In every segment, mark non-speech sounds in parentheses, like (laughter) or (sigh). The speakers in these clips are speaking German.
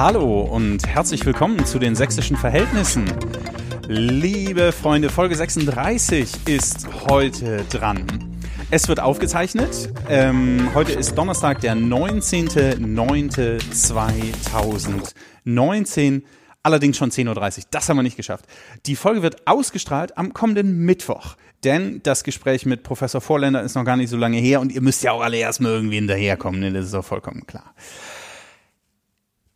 Hallo und herzlich willkommen zu den sächsischen Verhältnissen. Liebe Freunde, Folge 36 ist heute dran. Es wird aufgezeichnet. Ähm, heute ist Donnerstag, der 19.09.2019. Allerdings schon 10.30 Uhr. Das haben wir nicht geschafft. Die Folge wird ausgestrahlt am kommenden Mittwoch. Denn das Gespräch mit Professor Vorländer ist noch gar nicht so lange her und ihr müsst ja auch alle erstmal irgendwie hinterherkommen. Ne? Das ist doch vollkommen klar.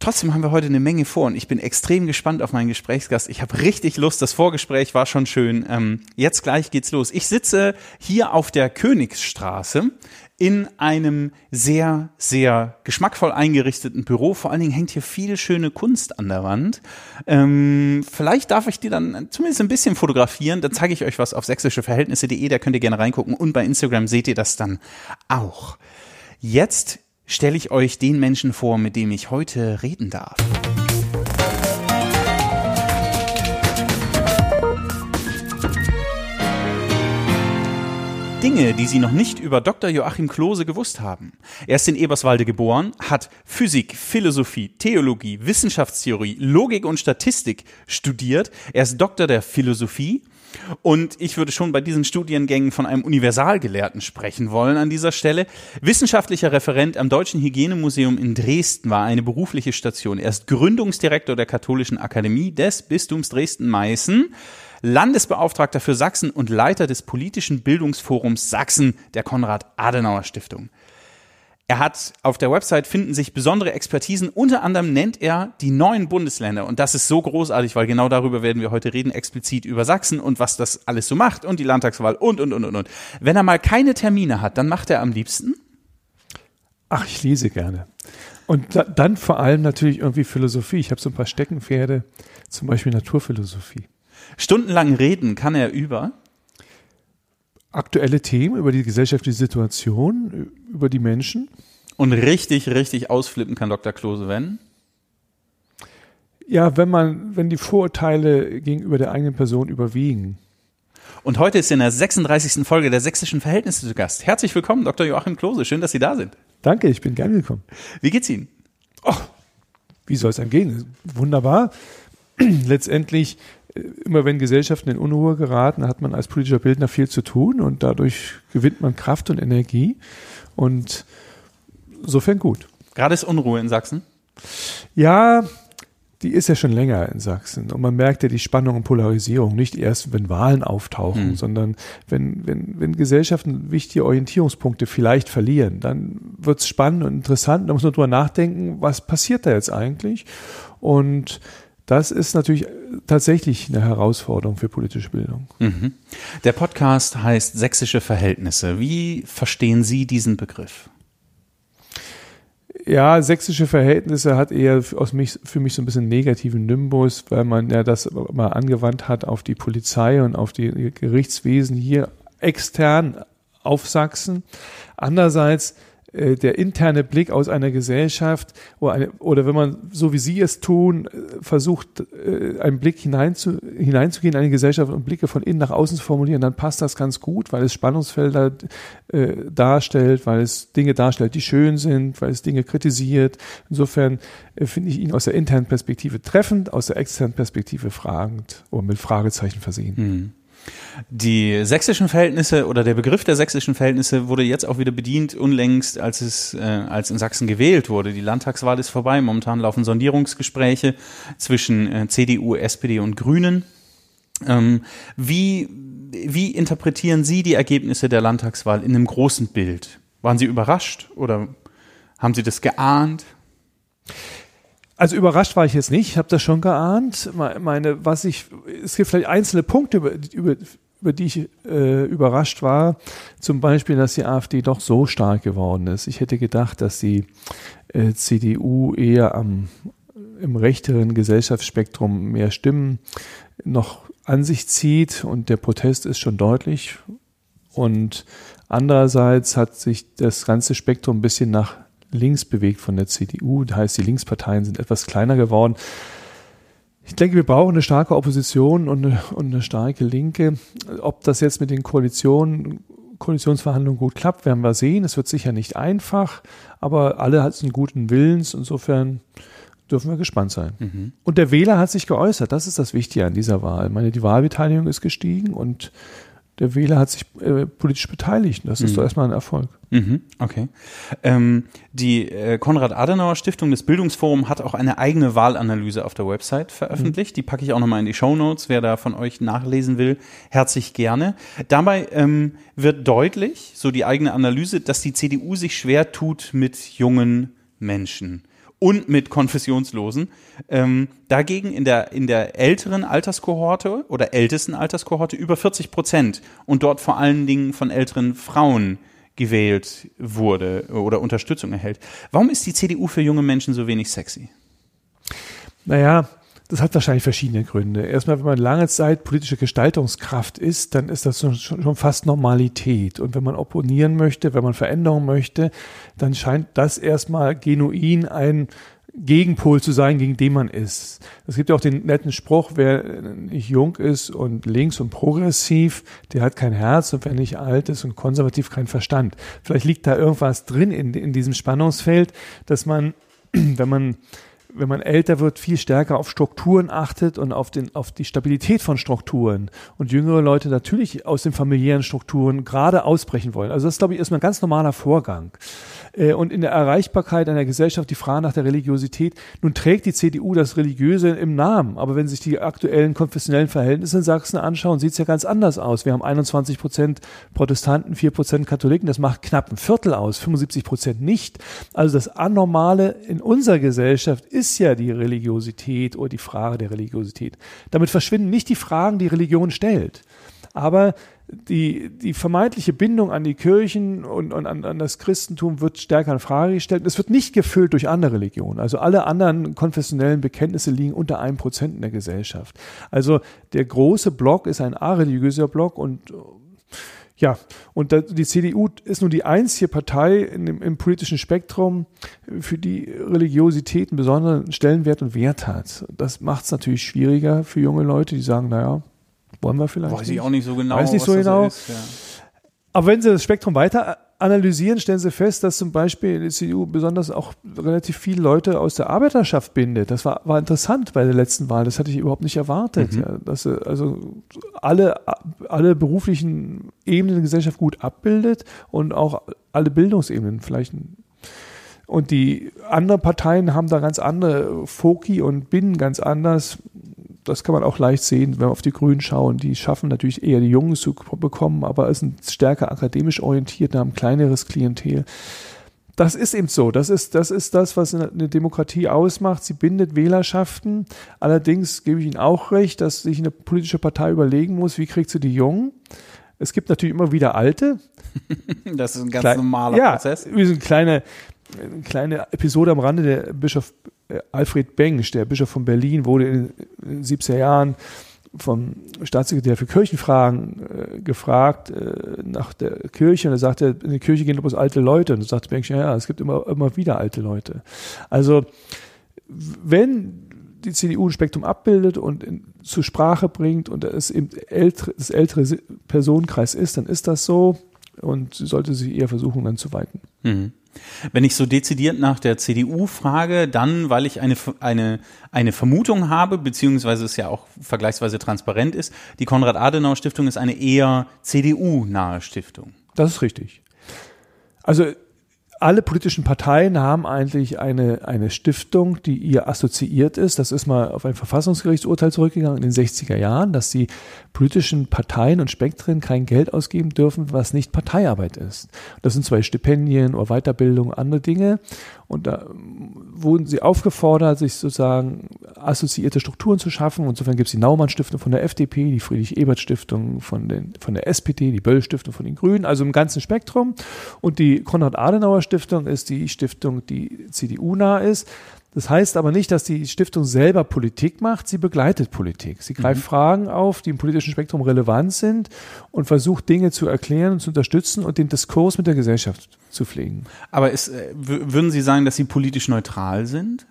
Trotzdem haben wir heute eine Menge vor und ich bin extrem gespannt auf meinen Gesprächsgast. Ich habe richtig Lust. Das Vorgespräch war schon schön. Ähm, jetzt gleich geht's los. Ich sitze hier auf der Königsstraße in einem sehr, sehr geschmackvoll eingerichteten Büro. Vor allen Dingen hängt hier viel schöne Kunst an der Wand. Ähm, vielleicht darf ich die dann zumindest ein bisschen fotografieren. Dann zeige ich euch was auf sächsischeverhältnisse.de. Da könnt ihr gerne reingucken. Und bei Instagram seht ihr das dann auch. Jetzt stelle ich euch den Menschen vor, mit dem ich heute reden darf. Dinge, die Sie noch nicht über Dr. Joachim Klose gewusst haben. Er ist in Eberswalde geboren, hat Physik, Philosophie, Theologie, Wissenschaftstheorie, Logik und Statistik studiert. Er ist Doktor der Philosophie und ich würde schon bei diesen Studiengängen von einem Universalgelehrten sprechen wollen an dieser Stelle. Wissenschaftlicher Referent am Deutschen Hygienemuseum in Dresden war eine berufliche Station. Er ist Gründungsdirektor der Katholischen Akademie des Bistums Dresden-Meißen. Landesbeauftragter für Sachsen und Leiter des politischen Bildungsforums Sachsen der Konrad-Adenauer-Stiftung. Er hat auf der Website finden sich besondere Expertisen. Unter anderem nennt er die neuen Bundesländer. Und das ist so großartig, weil genau darüber werden wir heute reden, explizit über Sachsen und was das alles so macht und die Landtagswahl und, und, und, und, und. Wenn er mal keine Termine hat, dann macht er am liebsten? Ach, ich lese gerne. Und da, dann vor allem natürlich irgendwie Philosophie. Ich habe so ein paar Steckenpferde, zum Beispiel Naturphilosophie. Stundenlang reden kann er über aktuelle Themen, über die gesellschaftliche Situation, über die Menschen. Und richtig, richtig ausflippen kann Dr. Klose, wenn? Ja, wenn man, wenn die Vorurteile gegenüber der eigenen Person überwiegen. Und heute ist in der 36. Folge der Sächsischen Verhältnisse zu Gast. Herzlich willkommen, Dr. Joachim Klose. Schön, dass Sie da sind. Danke, ich bin gern gekommen. Wie geht's Ihnen? Oh, wie soll es einem gehen? Wunderbar. (clears throat) Letztendlich immer wenn Gesellschaften in Unruhe geraten, hat man als politischer Bildner viel zu tun und dadurch gewinnt man Kraft und Energie und insofern gut. Gerade ist Unruhe in Sachsen? Ja, die ist ja schon länger in Sachsen und man merkt ja die Spannung und Polarisierung nicht erst, wenn Wahlen auftauchen, hm. sondern wenn, wenn, wenn Gesellschaften wichtige Orientierungspunkte vielleicht verlieren, dann wird es spannend und interessant. Da muss man drüber nachdenken, was passiert da jetzt eigentlich und das ist natürlich tatsächlich eine Herausforderung für politische Bildung. Mhm. Der Podcast heißt Sächsische Verhältnisse. Wie verstehen Sie diesen Begriff? Ja, sächsische Verhältnisse hat eher aus mich, für mich so ein bisschen negativen Nimbus, weil man ja das mal angewandt hat auf die Polizei und auf die Gerichtswesen hier extern auf Sachsen. Andererseits äh, der interne Blick aus einer Gesellschaft oder, eine, oder wenn man, so wie Sie es tun, äh, versucht, äh, einen Blick hinein zu, hineinzugehen in eine Gesellschaft und Blicke von innen nach außen zu formulieren, dann passt das ganz gut, weil es Spannungsfelder äh, darstellt, weil es Dinge darstellt, die schön sind, weil es Dinge kritisiert. Insofern äh, finde ich ihn aus der internen Perspektive treffend, aus der externen Perspektive fragend oder mit Fragezeichen versehen. Mhm. Die sächsischen Verhältnisse oder der Begriff der sächsischen Verhältnisse wurde jetzt auch wieder bedient, unlängst, als es, äh, als in Sachsen gewählt wurde. Die Landtagswahl ist vorbei. Momentan laufen Sondierungsgespräche zwischen äh, CDU, SPD und Grünen. Ähm, wie, wie interpretieren Sie die Ergebnisse der Landtagswahl in einem großen Bild? Waren Sie überrascht oder haben Sie das geahnt? Also überrascht war ich jetzt nicht, ich habe das schon geahnt. Meine, was ich, es gibt vielleicht einzelne Punkte, über, über, über die ich äh, überrascht war. Zum Beispiel, dass die AfD doch so stark geworden ist. Ich hätte gedacht, dass die äh, CDU eher am, im rechteren Gesellschaftsspektrum mehr Stimmen noch an sich zieht und der Protest ist schon deutlich. Und andererseits hat sich das ganze Spektrum ein bisschen nach links bewegt von der CDU. Das heißt, die Linksparteien sind etwas kleiner geworden. Ich denke, wir brauchen eine starke Opposition und eine, und eine starke Linke. Ob das jetzt mit den Koalitionen, Koalitionsverhandlungen gut klappt, werden wir sehen. Es wird sicher nicht einfach, aber alle hatten guten Willens. Insofern dürfen wir gespannt sein. Mhm. Und der Wähler hat sich geäußert. Das ist das Wichtige an dieser Wahl. Ich meine, die Wahlbeteiligung ist gestiegen und der Wähler hat sich äh, politisch beteiligt. Das ist mhm. doch erstmal ein Erfolg. Mhm, okay. Ähm, die äh, Konrad-Adenauer-Stiftung des Bildungsforum hat auch eine eigene Wahlanalyse auf der Website veröffentlicht. Mhm. Die packe ich auch nochmal in die Show Notes. Wer da von euch nachlesen will, herzlich gerne. Dabei ähm, wird deutlich, so die eigene Analyse, dass die CDU sich schwer tut mit jungen Menschen und mit Konfessionslosen. Ähm, dagegen in der, in der älteren Alterskohorte oder ältesten Alterskohorte über 40 Prozent und dort vor allen Dingen von älteren Frauen gewählt wurde oder Unterstützung erhält. Warum ist die CDU für junge Menschen so wenig sexy? Naja, das hat wahrscheinlich verschiedene Gründe. Erstmal, wenn man lange Zeit politische Gestaltungskraft ist, dann ist das schon, schon fast Normalität. Und wenn man opponieren möchte, wenn man Veränderungen möchte, dann scheint das erstmal genuin ein Gegenpol zu sein, gegen den man ist. Es gibt ja auch den netten Spruch, wer nicht jung ist und links und progressiv, der hat kein Herz und wer nicht alt ist und konservativ kein Verstand. Vielleicht liegt da irgendwas drin in, in diesem Spannungsfeld, dass man, (clears throat) wenn man wenn man älter wird, viel stärker auf Strukturen achtet und auf, den, auf die Stabilität von Strukturen. Und jüngere Leute natürlich aus den familiären Strukturen gerade ausbrechen wollen. Also das, glaube ich, ist ein ganz normaler Vorgang. Äh, und in der Erreichbarkeit einer Gesellschaft die Frage nach der Religiosität. Nun trägt die CDU das Religiöse im Namen, aber wenn sich die aktuellen konfessionellen Verhältnisse in Sachsen anschauen, sieht es ja ganz anders aus. Wir haben 21 Prozent Protestanten, 4 Prozent Katholiken, das macht knapp ein Viertel aus, 75 Prozent nicht. Also das Anormale in unserer Gesellschaft ist ja die Religiosität oder die Frage der Religiosität. Damit verschwinden nicht die Fragen, die Religion stellt. Aber die, die vermeintliche Bindung an die Kirchen und, und an, an, das Christentum wird stärker in Frage gestellt. Es wird nicht gefüllt durch andere Religionen. Also alle anderen konfessionellen Bekenntnisse liegen unter einem Prozent in der Gesellschaft. Also der große Block ist ein areligiöser Block und ja, und die CDU ist nun die einzige Partei dem, im politischen Spektrum, für die Religiosität einen besonderen Stellenwert und Wert hat. Das macht es natürlich schwieriger für junge Leute, die sagen, naja, wollen wir vielleicht. Weiß ich auch nicht so genau. Weiß nicht so genau. Ist, ja. Aber wenn Sie das Spektrum weiter analysieren, stellen Sie fest, dass zum Beispiel die CDU besonders auch relativ viele Leute aus der Arbeiterschaft bindet. Das war, war interessant bei der letzten Wahl. Das hatte ich überhaupt nicht erwartet. Mhm. Ja, dass sie also alle, alle beruflichen Ebenen der Gesellschaft gut abbildet und auch alle Bildungsebenen vielleicht. Und die anderen Parteien haben da ganz andere Foki und binden ganz anders das kann man auch leicht sehen, wenn wir auf die Grünen schauen. Die schaffen natürlich eher die Jungen zu bekommen, aber sind stärker akademisch orientiert, haben ein kleineres Klientel. Das ist eben so. Das ist, das ist das, was eine Demokratie ausmacht. Sie bindet Wählerschaften. Allerdings gebe ich Ihnen auch recht, dass sich eine politische Partei überlegen muss, wie kriegt sie die Jungen. Es gibt natürlich immer wieder Alte. (laughs) Das ist ein ganz Klein, normaler ja, Prozess. Wie so eine kleine, eine kleine Episode am Rande. Der Bischof äh, Alfred Bengsch, der Bischof von Berlin, wurde in den 70er Jahren vom Staatssekretär für Kirchenfragen äh, gefragt äh, nach der Kirche und er sagte, in die Kirche gehen bloß alte Leute. Und er sagte Bengsch, ja, ja, es gibt immer, immer wieder alte Leute. Also wenn die CDU ein Spektrum abbildet und in, zur Sprache bringt und es eben ältere, das ältere Personenkreis ist, dann ist das so und sie sollte sich eher versuchen, dann zu weiten. Mhm. Wenn ich so dezidiert nach der CDU frage, dann, weil ich eine, eine, eine Vermutung habe, beziehungsweise es ja auch vergleichsweise transparent ist, die Konrad-Adenauer-Stiftung ist eine eher CDU-nahe Stiftung. Das ist richtig. Also alle politischen Parteien haben eigentlich eine, eine Stiftung, die ihr assoziiert ist. Das ist mal auf ein Verfassungsgerichtsurteil zurückgegangen in den 60er Jahren, dass die politischen Parteien und Spektren kein Geld ausgeben dürfen, was nicht Parteiarbeit ist. Das sind zwei Stipendien oder Weiterbildung, andere Dinge. Und da wurden sie aufgefordert, sich sozusagen assoziierte Strukturen zu schaffen. Insofern gibt es die Naumann-Stiftung von der FDP, die Friedrich-Ebert-Stiftung von, von der SPD, die Böll-Stiftung von den Grünen, also im ganzen Spektrum. Und die Konrad-Adenauer-Stiftung ist die Stiftung, die CDU-nah ist. Das heißt aber nicht, dass die Stiftung selber Politik macht, sie begleitet Politik. Sie greift mhm. Fragen auf, die im politischen Spektrum relevant sind und versucht Dinge zu erklären und zu unterstützen und den Diskurs mit der Gesellschaft zu pflegen. Aber ist, äh, würden Sie sagen, dass Sie politisch neutral sind?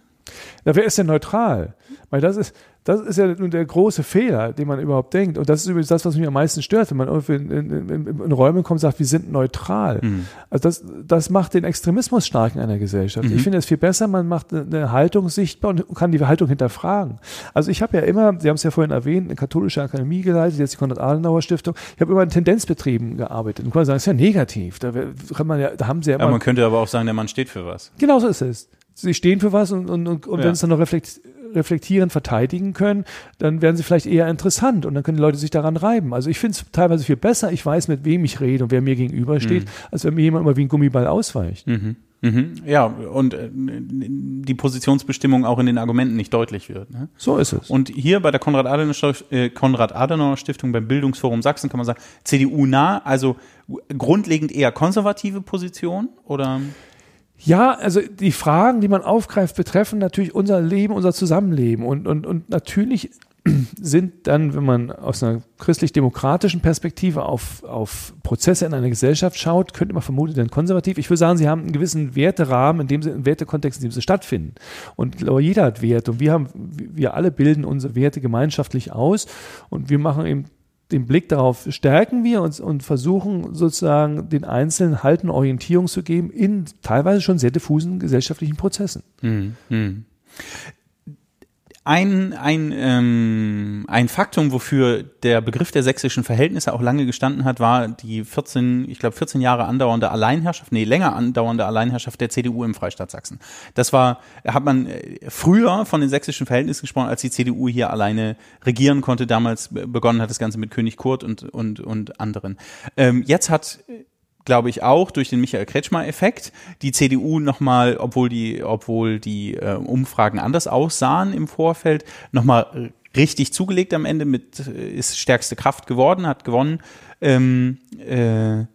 Ja, wer ist denn neutral? Weil das ist, das ist ja nun der große Fehler, den man überhaupt denkt. Und das ist übrigens das, was mich am meisten stört, wenn man irgendwie in, in, in, in Räume kommt und sagt, wir sind neutral. Mhm. Also das, das macht den Extremismus stark in einer Gesellschaft. Mhm. Ich finde es viel besser, man macht eine Haltung sichtbar und kann die Haltung hinterfragen. Also ich habe ja immer, Sie haben es ja vorhin erwähnt, eine katholische Akademie geleitet, jetzt die Konrad-Adenauer-Stiftung. Ich habe immer in Tendenzbetrieben gearbeitet. Und kann man sagen, das ist ja negativ. Da, kann man ja, da haben Sie ja, immer, ja man könnte aber auch sagen, der Mann steht für was. Genau so ist es. Sie stehen für was und, und, und, und ja. wenn es dann noch reflektiert reflektieren, verteidigen können, dann werden sie vielleicht eher interessant und dann können die Leute sich daran reiben. Also ich finde es teilweise viel besser, ich weiß, mit wem ich rede und wer mir gegenübersteht, mhm. als wenn mir jemand mal wie ein Gummiball ausweicht. Mhm. Mhm. Ja, und äh, die Positionsbestimmung auch in den Argumenten nicht deutlich wird. Ne? So ist es. Und hier bei der Konrad-Adenauer-Stiftung äh, Konrad beim Bildungsforum Sachsen kann man sagen, CDU nah, also grundlegend eher konservative Position oder? Ja, also die Fragen, die man aufgreift, betreffen natürlich unser Leben, unser Zusammenleben. Und, und, und natürlich (clears throat) sind dann, wenn man aus einer christlich-demokratischen Perspektive auf, auf Prozesse in einer Gesellschaft schaut, könnte man vermuten, denn konservativ. Ich würde sagen, sie haben einen gewissen Werterahmen, in dem sie, einen Wertekontext, in dem sie stattfinden. Und jeder hat Werte und wir haben, wir alle bilden unsere Werte gemeinschaftlich aus und wir machen eben den Blick darauf stärken wir uns und versuchen sozusagen den Einzelnen Halten Orientierung zu geben in teilweise schon sehr diffusen gesellschaftlichen Prozessen. Hm, hm. Ein, ein, ähm, ein Faktum, wofür der Begriff der sächsischen Verhältnisse auch lange gestanden hat, war die 14, ich glaube 14 Jahre andauernde Alleinherrschaft, nee, länger andauernde Alleinherrschaft der CDU im Freistaat Sachsen. Das war, hat man äh, früher von den sächsischen Verhältnissen gesprochen, als die CDU hier alleine regieren konnte. Damals begonnen hat das Ganze mit König Kurt und, und, und anderen. Ähm, jetzt hat glaube ich, auch durch den Michael Kretschmer-Effekt die CDU nochmal, obwohl die, obwohl die äh, Umfragen anders aussahen im Vorfeld, nochmal richtig zugelegt am Ende mit, äh, ist stärkste Kraft geworden, hat gewonnen. Ähm, äh,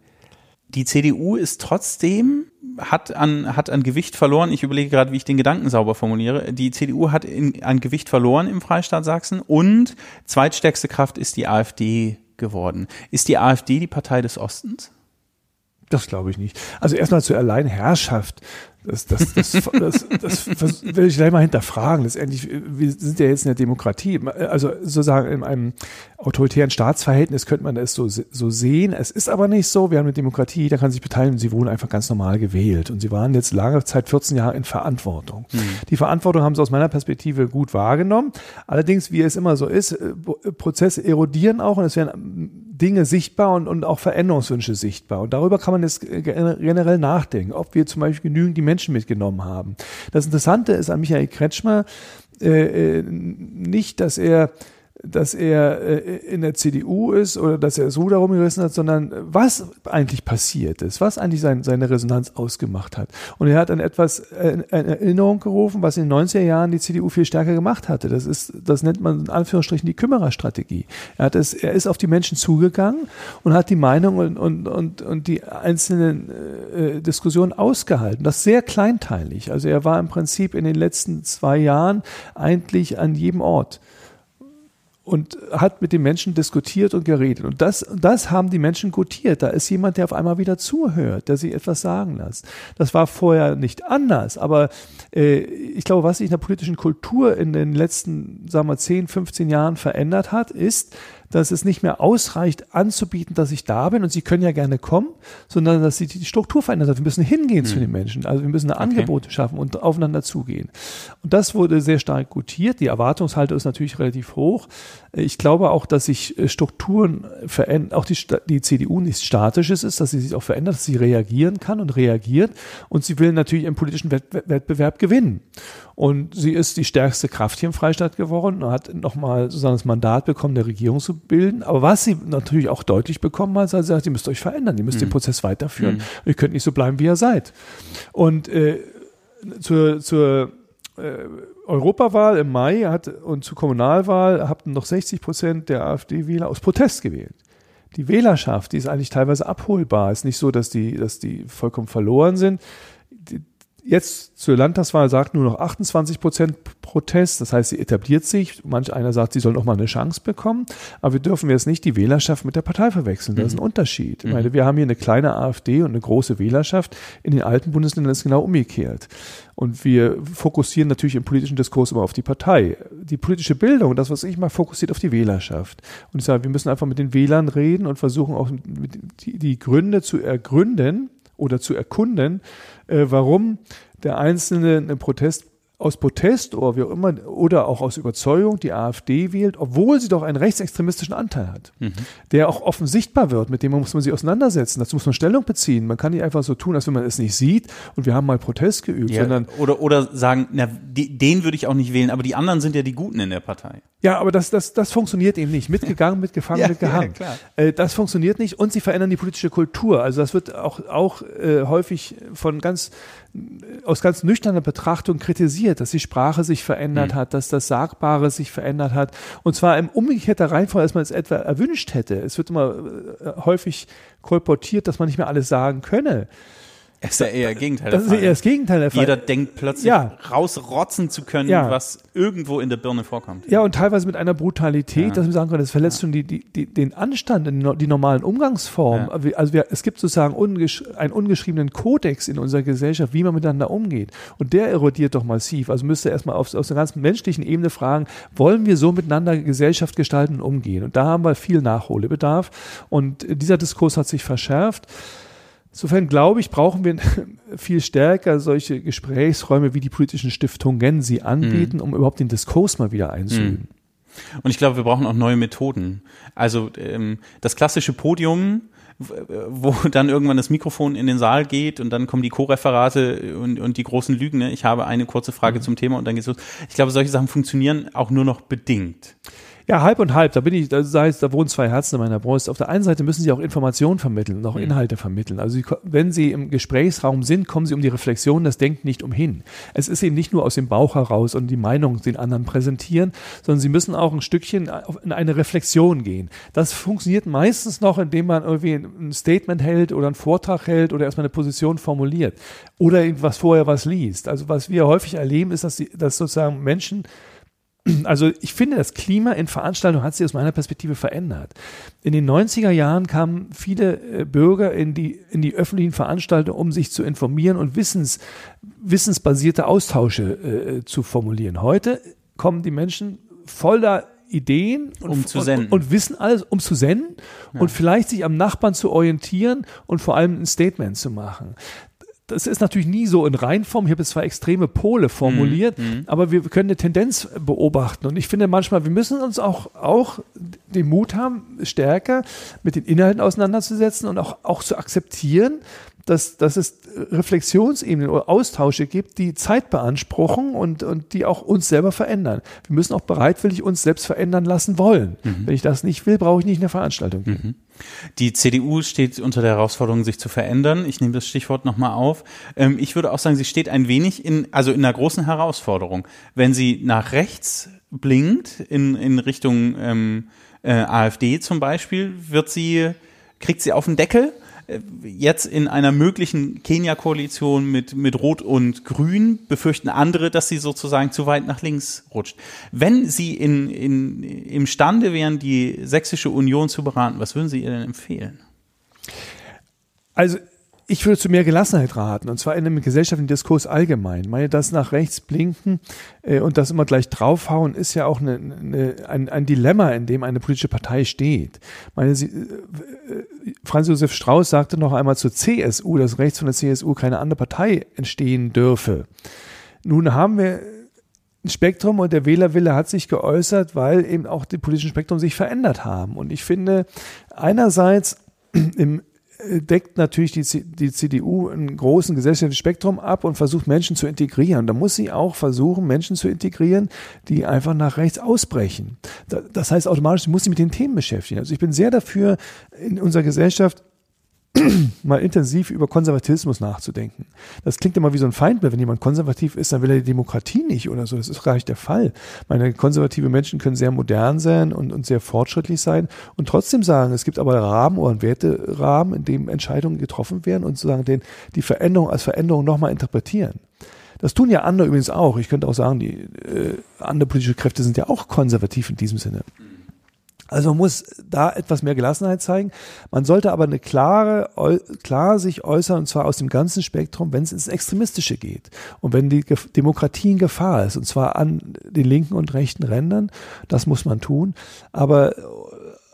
die CDU ist trotzdem, hat an, hat an Gewicht verloren. Ich überlege gerade, wie ich den Gedanken sauber formuliere. Die CDU hat in, an Gewicht verloren im Freistaat Sachsen und zweitstärkste Kraft ist die AfD geworden. Ist die AfD die Partei des Ostens? Das glaube ich nicht. Also erstmal zur Alleinherrschaft. Das, das, das, das, das, will ich gleich mal hinterfragen. Letztendlich, wir sind ja jetzt in der Demokratie. Also sozusagen in einem autoritären Staatsverhältnis könnte man das so, so sehen. Es ist aber nicht so. Wir haben eine Demokratie, jeder kann sich beteiligen und sie wurden einfach ganz normal gewählt. Und sie waren jetzt lange Zeit, 14 Jahre in Verantwortung. Mhm. Die Verantwortung haben sie aus meiner Perspektive gut wahrgenommen. Allerdings, wie es immer so ist, äh, Prozesse erodieren auch und es werden Dinge sichtbar und, und auch Veränderungswünsche sichtbar. Und darüber kann man jetzt generell nachdenken, ob wir zum Beispiel genügend die Menschen mitgenommen haben. Das Interessante ist an Michael Kretschmer äh, äh nicht, dass er dass er äh, in der CDU ist oder dass er so darum gerissen hat, sondern was eigentlich passiert ist, was eigentlich sein, seine Resonanz ausgemacht hat. Und er hat an etwas äh, in Erinnerung gerufen, was in den 90er Jahren die CDU viel stärker gemacht hatte. Das ist, das nennt man in Anführungsstrichen die Kümmererstrategie. Er hat es, er ist auf die Menschen zugegangen und hat die Meinung und, und, und, und die einzelnen äh, Diskussionen ausgehalten. Das sehr kleinteilig. Also er war im Prinzip in den letzten zwei Jahren eigentlich an jedem Ort und hat mit den Menschen diskutiert und geredet. Und das, das haben die Menschen gutiert. Da ist jemand, der auf einmal wieder zuhört, der sich etwas sagen lässt. Das war vorher nicht anders, aber äh, ich glaube, was sich in der politischen Kultur in den letzten, sagen wir, 10, 15 Jahren verändert hat, ist, dass es nicht mehr ausreicht, anzubieten, dass ich da bin und sie können ja gerne kommen, sondern dass sich die Struktur verändert hat. Wir müssen hingehen mhm. zu den Menschen. Also wir müssen okay. Angebote schaffen und aufeinander zugehen. Und das wurde sehr stark gutiert. Die Erwartungshaltung ist natürlich relativ hoch. Ich glaube auch, dass sich äh, Strukturen verändern, auch die, die CDU nichts Statisches ist, dass sie sich auch verändert, dass sie reagieren kann und reagiert. Und sie will natürlich im politischen Wettbewerb gewinnen. Und sie ist die stärkste Kraft hier im Freistaat geworden und hat nochmal sozusagen das Mandat bekommen, der Regierung zu bilden. Aber was sie natürlich auch deutlich bekommen hat, sie sagt, ihr müsst euch verändern, ihr müsst mhm. den Prozess weiterführen. Mhm. Ihr könnt nicht so bleiben, wie ihr seid. Und äh, zur, zur äh, Europawahl im Mai hat, und zur Kommunalwahl hatten noch 60 Prozent der AfD-Wähler aus Protest gewählt die Wählerschaft, die ist eigentlich teilweise abholbar. Es ist nicht so, dass die, dass die vollkommen verloren sind jetzt zur Landtagswahl sagt nur noch 28 Prozent Protest. Das heißt, sie etabliert sich. Manch einer sagt, sie soll noch mal eine Chance bekommen. Aber wir dürfen jetzt nicht die Wählerschaft mit der Partei verwechseln. Das ist ein Unterschied. Ich meine, wir haben hier eine kleine AfD und eine große Wählerschaft. In den alten Bundesländern ist es genau umgekehrt. Und wir fokussieren natürlich im politischen Diskurs immer auf die Partei. Die politische Bildung, das, was ich mal fokussiert auf die Wählerschaft. Und ich sage, wir müssen einfach mit den Wählern reden und versuchen auch die, die Gründe zu ergründen oder zu erkunden, warum? Der Einzelne einen Protest aus Protest oder wie auch immer oder auch aus Überzeugung die AfD wählt, obwohl sie doch einen rechtsextremistischen Anteil hat, mhm. der auch offen sichtbar wird, mit dem muss man sich auseinandersetzen, dazu muss man Stellung beziehen. Man kann nicht einfach so tun, als wenn man es nicht sieht und wir haben mal Protest geübt, ja, sondern oder oder sagen, na, die, den würde ich auch nicht wählen, aber die anderen sind ja die Guten in der Partei. Ja, aber das, das, das funktioniert eben nicht. Mitgegangen, (laughs) mitgefangen, Ja, mitgehangen. ja. Äh, das funktioniert nicht und sie verändern die politische Kultur. Also das wird auch, auch äh, häufig von ganz aus ganz nüchterner Betrachtung kritisiert, dass die Sprache sich verändert Mhm. hat, dass das Sagbare sich verändert hat. Und zwar im umgekehrter Reihenfolge, als man es etwa erwünscht hätte. Es wird immer äh, häufig kolportiert, dass man nicht mehr alles sagen könne. Das ist ja eher das Gegenteil Das ist eher das Gegenteil der Fall. Jeder denkt plötzlich Ja. rausrotzen zu können, Ja. was irgendwo in der Birne vorkommt. Ja, und teilweise mit einer Brutalität, Ja. dass wir sagen können, das verletzt schon die, die, die, den Anstand, die, no- die normalen Umgangsformen. Also wir, es gibt sozusagen ungesch einen ungeschriebenen Kodex in unserer Gesellschaft, wie man miteinander umgeht. Und der erodiert doch massiv. Also müsste erstmal auf, aus einer ganz menschlichen Ebene fragen, wollen wir so miteinander Gesellschaft gestalten und umgehen? Und da haben wir viel Nachholbedarf. Und dieser Diskurs hat sich verschärft. Insofern glaube ich, brauchen wir (laughs) viel stärker solche Gesprächsräume, wie die politischen Stiftungen sie anbieten, um überhaupt den Diskurs mal wieder einzuüben. Und ich glaube, wir brauchen auch neue Methoden. Also ähm, das klassische Podium, wo dann irgendwann das Mikrofon in den Saal geht und dann kommen die Co-Referate und, und die großen Lügen. Ne? Ich habe eine kurze Frage zum Thema und dann geht's los. Ich glaube, solche Sachen funktionieren auch nur noch bedingt. Ja, halb und halb. Da bin ich, da heißt, da wohnen zwei Herzen in meiner Brust. Auf der einen Seite müssen Sie auch Informationen vermitteln und auch Inhalte vermitteln. Also Sie, wenn Sie im Gesprächsraum sind, kommen Sie um die Reflexion, das Denken nicht umhin. Es ist eben nicht nur aus dem Bauch heraus und die Meinung den anderen präsentieren, sondern Sie müssen auch ein Stückchen in eine Reflexion gehen. Das funktioniert meistens noch, indem man irgendwie ein Statement hält oder einen Vortrag hält oder erstmal eine Position formuliert oder irgendwas vorher was liest. Also was wir häufig erleben, ist, dass, die, dass sozusagen Menschen also ich finde, das Klima in Veranstaltungen hat sich aus meiner Perspektive verändert. In den 90er Jahren kamen viele äh, Bürger in die, in die öffentlichen Veranstaltungen, um sich zu informieren und wissens, wissensbasierte Austausche äh, zu formulieren. Heute kommen die Menschen voller Ideen und, Um zu und, senden. und wissen alles, um zu senden und vielleicht sich am Nachbarn zu orientieren und vor allem ein Statement zu machen das ist natürlich nie so in Reinform. Ich habe jetzt zwei extreme Pole formuliert, aber wir können eine Tendenz beobachten. Und ich finde manchmal, wir müssen uns auch, auch den Mut haben, stärker mit den Inhalten auseinanderzusetzen und auch, auch zu akzeptieren, dass, dass es Reflexionsebenen oder Austausche gibt, die Zeit beanspruchen und, und die auch uns selber verändern. Wir müssen auch bereitwillig uns selbst verändern lassen wollen. Wenn ich das nicht will, brauche ich nicht in eine Veranstaltung gehen. Die CDU steht unter der Herausforderung, sich zu verändern. Ich nehme das Stichwort nochmal auf. Ähm, ich würde auch sagen, sie steht ein wenig in, also in einer großen Herausforderung. Wenn sie nach rechts blinkt, in, in Richtung ähm, äh, AfD zum Beispiel, wird sie, kriegt sie auf den Deckel. Jetzt in einer möglichen Kenia-Koalition mit, mit Rot und Grün befürchten andere, dass sie sozusagen zu weit nach links rutscht. Wenn Sie in, in, imstande wären, die Sächsische Union zu beraten, was würden Sie ihr denn empfehlen? Also ich würde zu mehr Gelassenheit raten, und zwar in einem gesellschaftlichen Diskurs allgemein. Ich meine, das nach rechts blinken äh, und das immer gleich draufhauen, ist ja auch eine, eine, ein, ein Dilemma, in dem eine politische Partei steht. Ich meine, sie, äh, Franz Josef Strauß sagte noch einmal zur CSU, dass rechts von der CSU keine andere Partei entstehen dürfe. Nun haben wir ein Spektrum und der Wählerwille hat sich geäußert, weil eben auch die politischen Spektrum sich verändert haben. Und ich finde, einerseits im deckt natürlich die, die CDU einen großen gesellschaftlichen Spektrum ab und versucht Menschen zu integrieren. Da muss sie auch versuchen, Menschen zu integrieren, die einfach nach rechts ausbrechen. Da- Das heißt automatisch, sie muss sich mit den Themen beschäftigen. Also ich bin sehr dafür, in unserer Gesellschaft (clears throat) mal intensiv über Konservatismus nachzudenken. Das klingt immer wie so ein Feindbild. Wenn jemand konservativ ist, dann will er die Demokratie nicht oder so. Das ist gar nicht der Fall. Meine konservative Menschen können sehr modern sein und, und sehr fortschrittlich sein und trotzdem sagen, es gibt aber Rahmen oder einen Werterahmen, in dem Entscheidungen getroffen werden und sozusagen den, die Veränderung als Veränderung nochmal interpretieren. Das tun ja andere übrigens auch. Ich könnte auch sagen, die äh, andere politische Kräfte sind ja auch konservativ in diesem Sinne. Also man muss da etwas mehr Gelassenheit zeigen. Man sollte aber eine klare, klar sich äußern, und zwar aus dem ganzen Spektrum, wenn es ins Extremistische geht. Und wenn die Demokratie in Gefahr ist, und zwar an den linken und rechten Rändern, das muss man tun. Aber,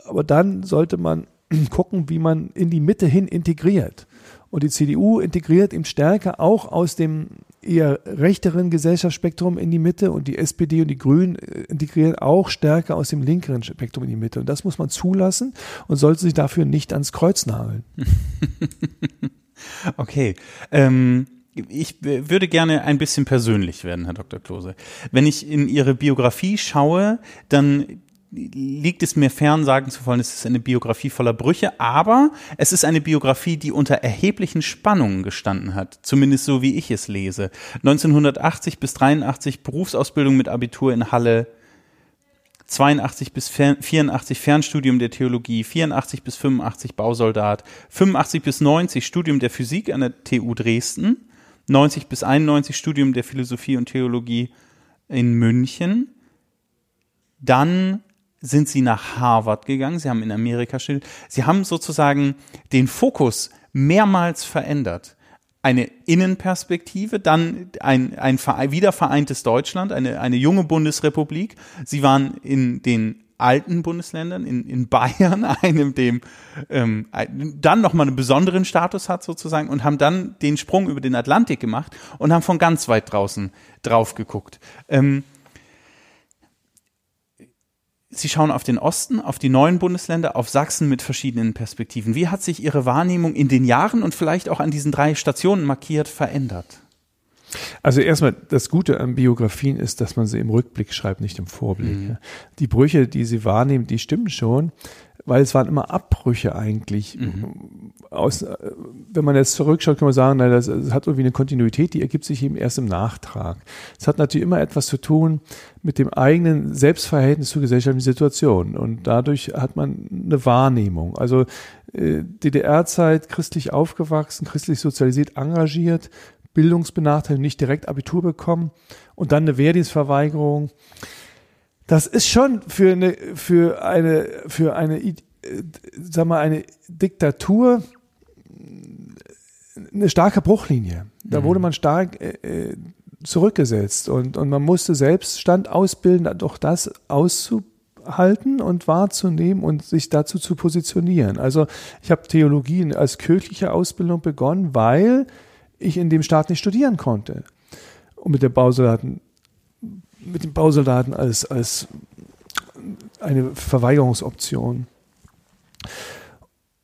aber dann sollte man (clears throat) gucken, wie man in die Mitte hin integriert. Und die CDU integriert eben stärker auch aus dem eher rechteren Gesellschaftsspektrum in die Mitte und die SPD und die Grünen äh, integrieren auch stärker aus dem linkeren Spektrum in die Mitte. Und das muss man zulassen und sollte sich dafür nicht ans Kreuz nageln. (laughs) okay. Ähm ich würde gerne ein bisschen persönlich werden, Herr Dr. Klose. Wenn ich in Ihre Biografie schaue, dann liegt es mir fern, sagen zu wollen, es ist eine Biografie voller Brüche, aber es ist eine Biografie, die unter erheblichen Spannungen gestanden hat, zumindest so wie ich es lese. 1980 bis 83 Berufsausbildung mit Abitur in Halle, 82 bis 84 Fernstudium der Theologie, 84 bis 85 Bausoldat, 85 bis 90 Studium der Physik an der TU Dresden, 90 bis 91 Studium der Philosophie und Theologie in München, dann sind sie nach Harvard gegangen, sie haben in Amerika studiert, sie haben sozusagen den Fokus mehrmals verändert. Eine Innenperspektive, dann ein, ein wiedervereintes Deutschland, eine, eine junge Bundesrepublik. Sie waren in den alten Bundesländern, in, in Bayern, (laughs) einem, dem ähm, dann nochmal einen besonderen Status hat sozusagen, und haben dann den Sprung über den Atlantik gemacht und haben von ganz weit draußen drauf geguckt. Ähm, Sie schauen auf den Osten, auf die neuen Bundesländer, auf Sachsen mit verschiedenen Perspektiven. Wie hat sich Ihre Wahrnehmung in den Jahren und vielleicht auch an diesen drei Stationen markiert verändert? Also erstmal, das Gute an Biografien ist, dass man sie im Rückblick schreibt, nicht im Vorblick. Mhm. Die Brüche, die Sie wahrnehmen, die stimmen schon weil es waren immer Abbrüche eigentlich. Mhm. Aus, äh, wenn man jetzt zurückschaut, kann man sagen, na, das, das, hat irgendwie eine Kontinuität, die ergibt sich eben erst im Nachtrag. Es hat natürlich immer etwas zu tun mit dem eigenen Selbstverhältnis zur gesellschaftlichen Situation und dadurch hat man eine Wahrnehmung. Also äh, DDR-Zeit, christlich aufgewachsen, christlich sozialisiert, engagiert, Bildungsbenachteiligung, nicht direkt Abitur bekommen und dann eine Wehrdienstverweigerung das ist schon für eine, für eine, für eine, äh, sag mal, eine Diktatur eine starke Bruchlinie. Da mhm. wurde man stark äh, äh, zurückgesetzt und, und man musste Selbststand ausbilden, doch das auszuhalten und wahrzunehmen und sich dazu zu positionieren. Also ich habe Theologie als kirchliche Ausbildung begonnen, weil ich in dem Staat nicht studieren konnte. Und mit der Bausoldaten mit den Bausoldaten als, als eine Verweigerungsoption.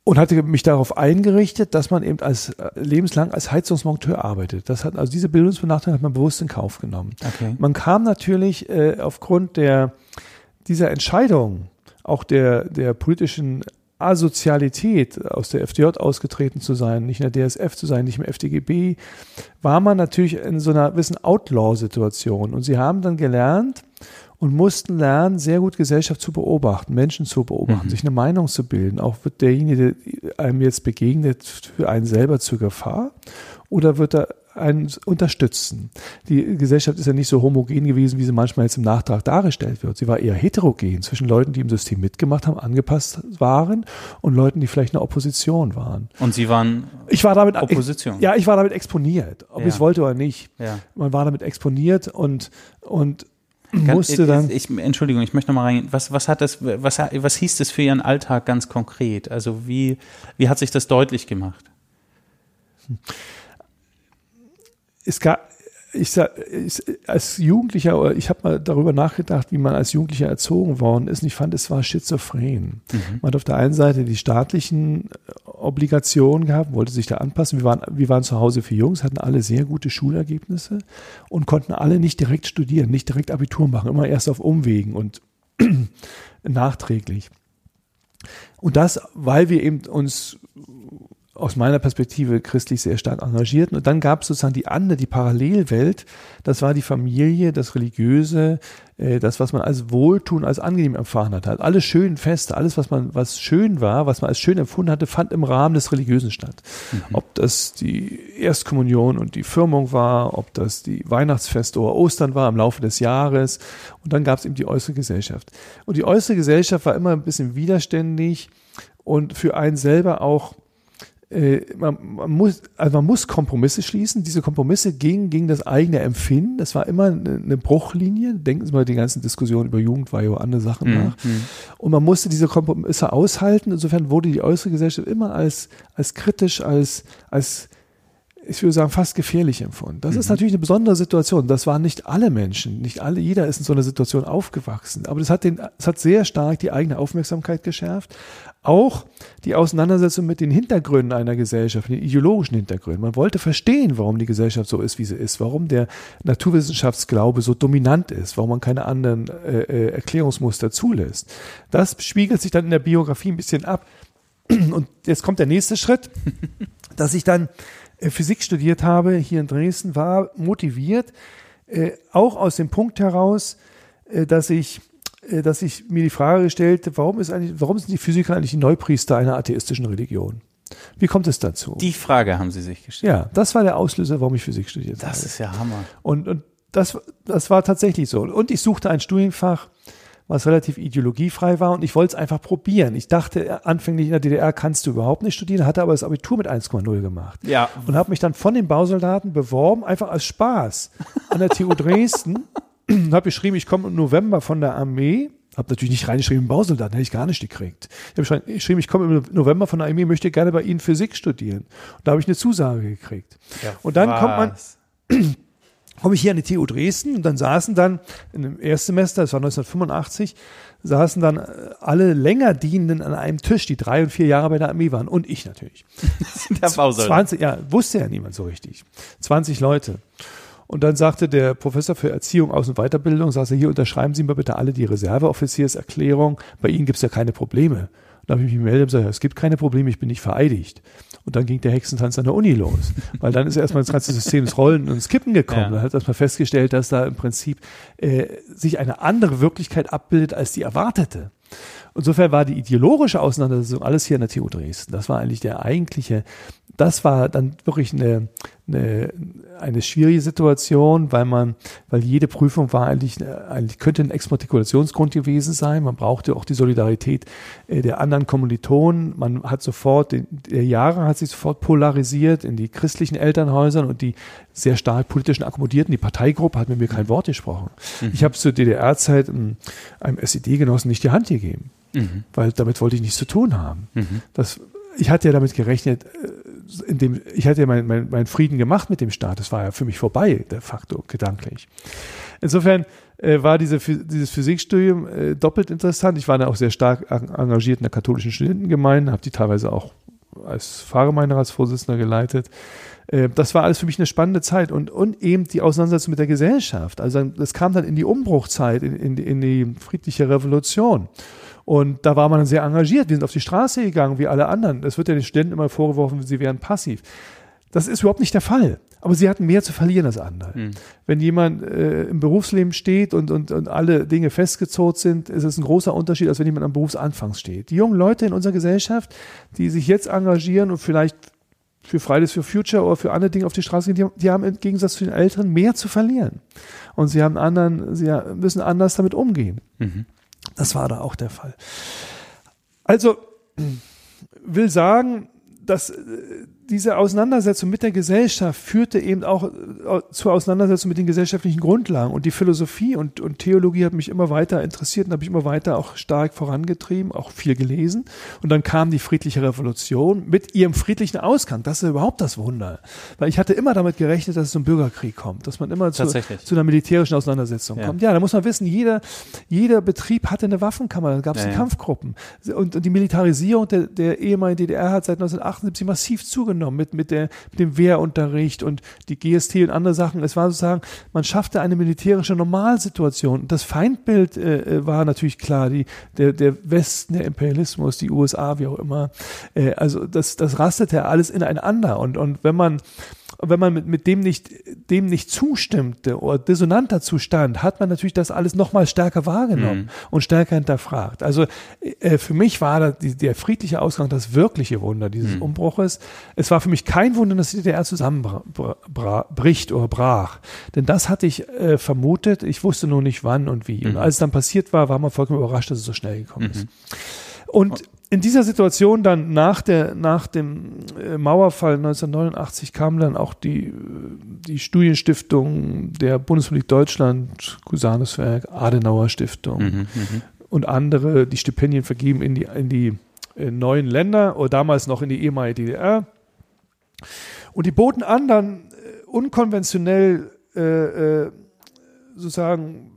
Und hatte mich darauf eingerichtet, dass man eben als äh, lebenslang als Heizungsmonteur arbeitet. Das hat, also diese Bildungsbenachteiligung hat man bewusst in Kauf genommen. Okay. Man kam natürlich äh, aufgrund der, dieser Entscheidung, auch der, der politischen Asozialität, aus der FDJ ausgetreten zu sein, nicht in der DSF zu sein, nicht im FDGB, war man natürlich in so einer gewissen Outlaw-Situation. Und sie haben dann gelernt und mussten lernen, sehr gut Gesellschaft zu beobachten, Menschen zu beobachten, mhm. sich eine Meinung zu bilden. Auch wird derjenige, der einem jetzt begegnet, für einen selber zur Gefahr oder wird er einen unterstützen. Die Gesellschaft ist ja nicht so homogen gewesen, wie sie manchmal jetzt im Nachtrag dargestellt wird. Sie war eher heterogen zwischen Leuten, die im System mitgemacht haben, angepasst waren und Leuten, die vielleicht eine Opposition waren. Und Sie waren ich war damit, Opposition? Ja, ich war damit exponiert, ob ja. ich es wollte oder nicht. Ja. Man war damit exponiert und, und musste dann. Ich, Entschuldigung, ich möchte noch mal rein. Was, was hat das, was, was hieß das für Ihren Alltag ganz konkret? Also wie, wie hat sich das deutlich gemacht? Hm es gab, ich sag, als Jugendlicher, ich habe mal darüber nachgedacht, wie man als Jugendlicher erzogen worden ist. Und ich fand, es war schizophren. Mhm. Man hat auf der einen Seite die staatlichen äh, Obligationen gehabt, wollte sich da anpassen. Wir waren, wir waren zu Hause für Jungs, hatten alle sehr gute Schulergebnisse und konnten alle nicht direkt studieren, nicht direkt Abitur machen, immer erst auf Umwegen und (clears throat) nachträglich. Und das, weil wir eben uns aus meiner Perspektive christlich sehr stark engagierten. Und dann gab es sozusagen die andere, die Parallelwelt. Das war die Familie, das Religiöse, äh, das, was man als Wohltun, als angenehm erfahren hat. Alle schönen Feste, alles, was man, was schön war, was man als schön empfunden hatte, fand im Rahmen des Religiösen statt. Mhm. Ob das die Erstkommunion und die Firmung war, ob das die Weihnachtsfeste oder Ostern war im Laufe des Jahres. Und dann gab es eben die äußere Gesellschaft. Und die äußere Gesellschaft war immer ein bisschen widerständig und für einen selber auch man, man, muss, also man muss Kompromisse schließen. Diese Kompromisse gingen gegen das eigene Empfinden. Das war immer eine, eine Bruchlinie. Denken Sie mal die ganzen Diskussionen über Jugendweihe oder andere Sachen mhm. nach. Und man musste diese Kompromisse aushalten. Insofern wurde die äußere Gesellschaft immer als, als kritisch, als, als ich würde sagen, fast gefährlich empfunden. Das mhm. ist natürlich eine besondere Situation. Das waren nicht alle Menschen, nicht alle, jeder ist in so einer Situation aufgewachsen. Aber das hat den, es hat sehr stark die eigene Aufmerksamkeit geschärft. Auch die Auseinandersetzung mit den Hintergründen einer Gesellschaft, den ideologischen Hintergründen. Man wollte verstehen, warum die Gesellschaft so ist, wie sie ist, warum der Naturwissenschaftsglaube so dominant ist, warum man keine anderen äh, äh Erklärungsmuster zulässt. Das spiegelt sich dann in der Biografie ein bisschen ab. Und jetzt kommt der nächste Schritt, (laughs) dass ich dann Physik studiert habe hier in Dresden, war motiviert, äh, auch aus dem Punkt heraus, äh, dass ich dass ich mir die Frage gestellt, warum ist eigentlich, warum sind die Physiker eigentlich die Neupriester einer atheistischen Religion? Wie kommt es dazu? Die Frage haben Sie sich gestellt. Ja, das war der Auslöser, warum ich Physik studiert das habe. Das ist ja Hammer. Und, und das, das war tatsächlich so. Und ich suchte ein Studienfach, was relativ ideologiefrei war und ich wollte es einfach probieren. Ich dachte anfänglich in der DDR kannst du überhaupt nicht studieren, hatte aber das Abitur mit 1,0 gemacht. Ja. Und habe mich dann von den Bausoldaten beworben, einfach als Spaß an der TU Dresden. (clears throat) habe geschrieben, ich komme im November von der Armee. Habe natürlich nicht reingeschrieben, Bausoldaten, hätte ich gar nicht gekriegt. Ich habe geschrieben, ich komme im November von der Armee, möchte gerne bei Ihnen Physik studieren. Und da habe ich eine Zusage gekriegt. Ja, und dann was? kommt man (clears throat) komme ich hier an die TU Dresden und dann saßen dann in dem Erstsemester, das war 1985, saßen dann äh, alle länger Dienenden an einem Tisch, die drei und vier Jahre bei der Armee waren und ich natürlich. (laughs) der Bausoldat. 20, ja, wusste ja niemand so richtig. 20 Leute. Und dann sagte der Professor für Erziehung, Aus- und Weiterbildung, sagte, hier unterschreiben Sie mal bitte alle die Reserveoffizierserklärung. Bei Ihnen gibt es ja keine Probleme. Da habe ich mich gemeldet und gesagt, es gibt keine Probleme, ich bin nicht vereidigt. Und dann ging der Hexentanz an der Uni los. Weil dann ist erstmal das ganze System des Rollen und des Kippen gekommen. Ja. Dann hat erstmal festgestellt, dass da im Prinzip äh, sich eine andere Wirklichkeit abbildet als die erwartete. Insofern war die ideologische Auseinandersetzung alles hier in der TU Dresden. Das war eigentlich der eigentliche, das war dann wirklich eine, eine, eine schwierige Situation, weil man, weil jede Prüfung war eigentlich, eigentlich könnte ein Exmatrikulationsgrund gewesen sein. Man brauchte auch die Solidarität äh, der anderen Kommilitonen. Man hat sofort, der Jahre hat sich sofort polarisiert in die christlichen Elternhäusern und die sehr stark politischen Akkommodierten. Die Parteigruppe hat mit mir kein Wort gesprochen. Mhm. Ich habe zur DDR-Zeit einem SED-Genossen nicht die Hand gegeben mhm. weil damit wollte ich nichts zu tun haben. Mhm. Das, ich hatte ja damit gerechnet, äh, in dem, ich hatte ja meinen mein, mein Frieden gemacht mit dem Staat. Das war ja für mich vorbei, de facto, gedanklich. Insofern äh, war diese, dieses Physikstudium äh, doppelt interessant. Ich war da auch sehr stark engagiert in der katholischen Studentengemeinde, habe die teilweise auch als Pfarrgemeinderatsvorsitzender geleitet. Äh, das war alles für mich eine spannende Zeit und, und eben die Auseinandersetzung mit der Gesellschaft. Also das kam dann in die Umbruchzeit, in, in, in die friedliche Revolution. Und da war man dann sehr engagiert. Wir sind auf die Straße gegangen, wie alle anderen. Es wird ja den Studenten immer vorgeworfen, sie wären passiv. Das ist überhaupt nicht der Fall. Aber sie hatten mehr zu verlieren als andere. Mhm. Wenn jemand äh, im Berufsleben steht und, und, und alle Dinge festgezurrt sind, ist es ein großer Unterschied, als wenn jemand am Berufsanfang steht. Die jungen Leute in unserer Gesellschaft, die sich jetzt engagieren und vielleicht für Fridays for Future oder für andere Dinge auf die Straße gehen, die, die haben im Gegensatz zu den Älteren mehr zu verlieren. Und sie haben anderen, sie müssen anders damit umgehen. Mhm. Das war da auch der Fall. Also will sagen, dass äh, diese Auseinandersetzung mit der Gesellschaft führte eben auch äh, zur Auseinandersetzung mit den gesellschaftlichen Grundlagen. Und die Philosophie und, und Theologie hat mich immer weiter interessiert und habe ich immer weiter auch stark vorangetrieben, auch viel gelesen. Und dann kam die friedliche Revolution mit ihrem friedlichen Ausgang. Das ist überhaupt das Wunder. Weil ich hatte immer damit gerechnet, dass es zum Bürgerkrieg kommt, dass man immer zu, zu einer militärischen Auseinandersetzung ja. kommt. Ja, da muss man wissen, jeder, jeder Betrieb hatte eine Waffenkammer, da gab es ja, Kampfgruppen. Und, und, die Militarisierung der, der ehemaligen DDR hat seit 1978 massiv zugenommen genommen, mit, mit, der, mit dem Wehrunterricht und die GST und andere Sachen. Es war sozusagen, man schaffte eine militärische Normalsituation. Das Feindbild äh, äh, war natürlich klar, die, der, der Westen, der Imperialismus, die USA, wie auch immer. Äh, also das, das rastete alles ineinander. Und, und wenn man wenn man mit, mit dem nicht, dem nicht zustimmte oder dissonant dazu stand, hat man natürlich das alles nochmal stärker wahrgenommen mhm. und stärker hinterfragt. Also äh, für mich war die, der friedliche Ausgang das wirkliche Wunder dieses mhm. Umbruches. Es war für mich kein Wunder, dass die DDR zusammenbricht oder brach. Denn das hatte ich äh, vermutet. Ich wusste nur nicht wann und wie. Mhm. Und als es dann passiert war, war man vollkommen überrascht, dass es so schnell gekommen ist. Mhm. Und in dieser Situation dann nach, der, nach dem äh, Mauerfall 1989 kam dann auch die, äh, die Studienstiftung der Bundesrepublik Deutschland, Cusanuswerk, Adenauer Stiftung mhm, mhm, und andere, die Stipendien vergeben in die, in die äh, neuen Länder oder damals noch in die ehemalige DDR. Und die boten an, dann unkonventionell äh, sozusagen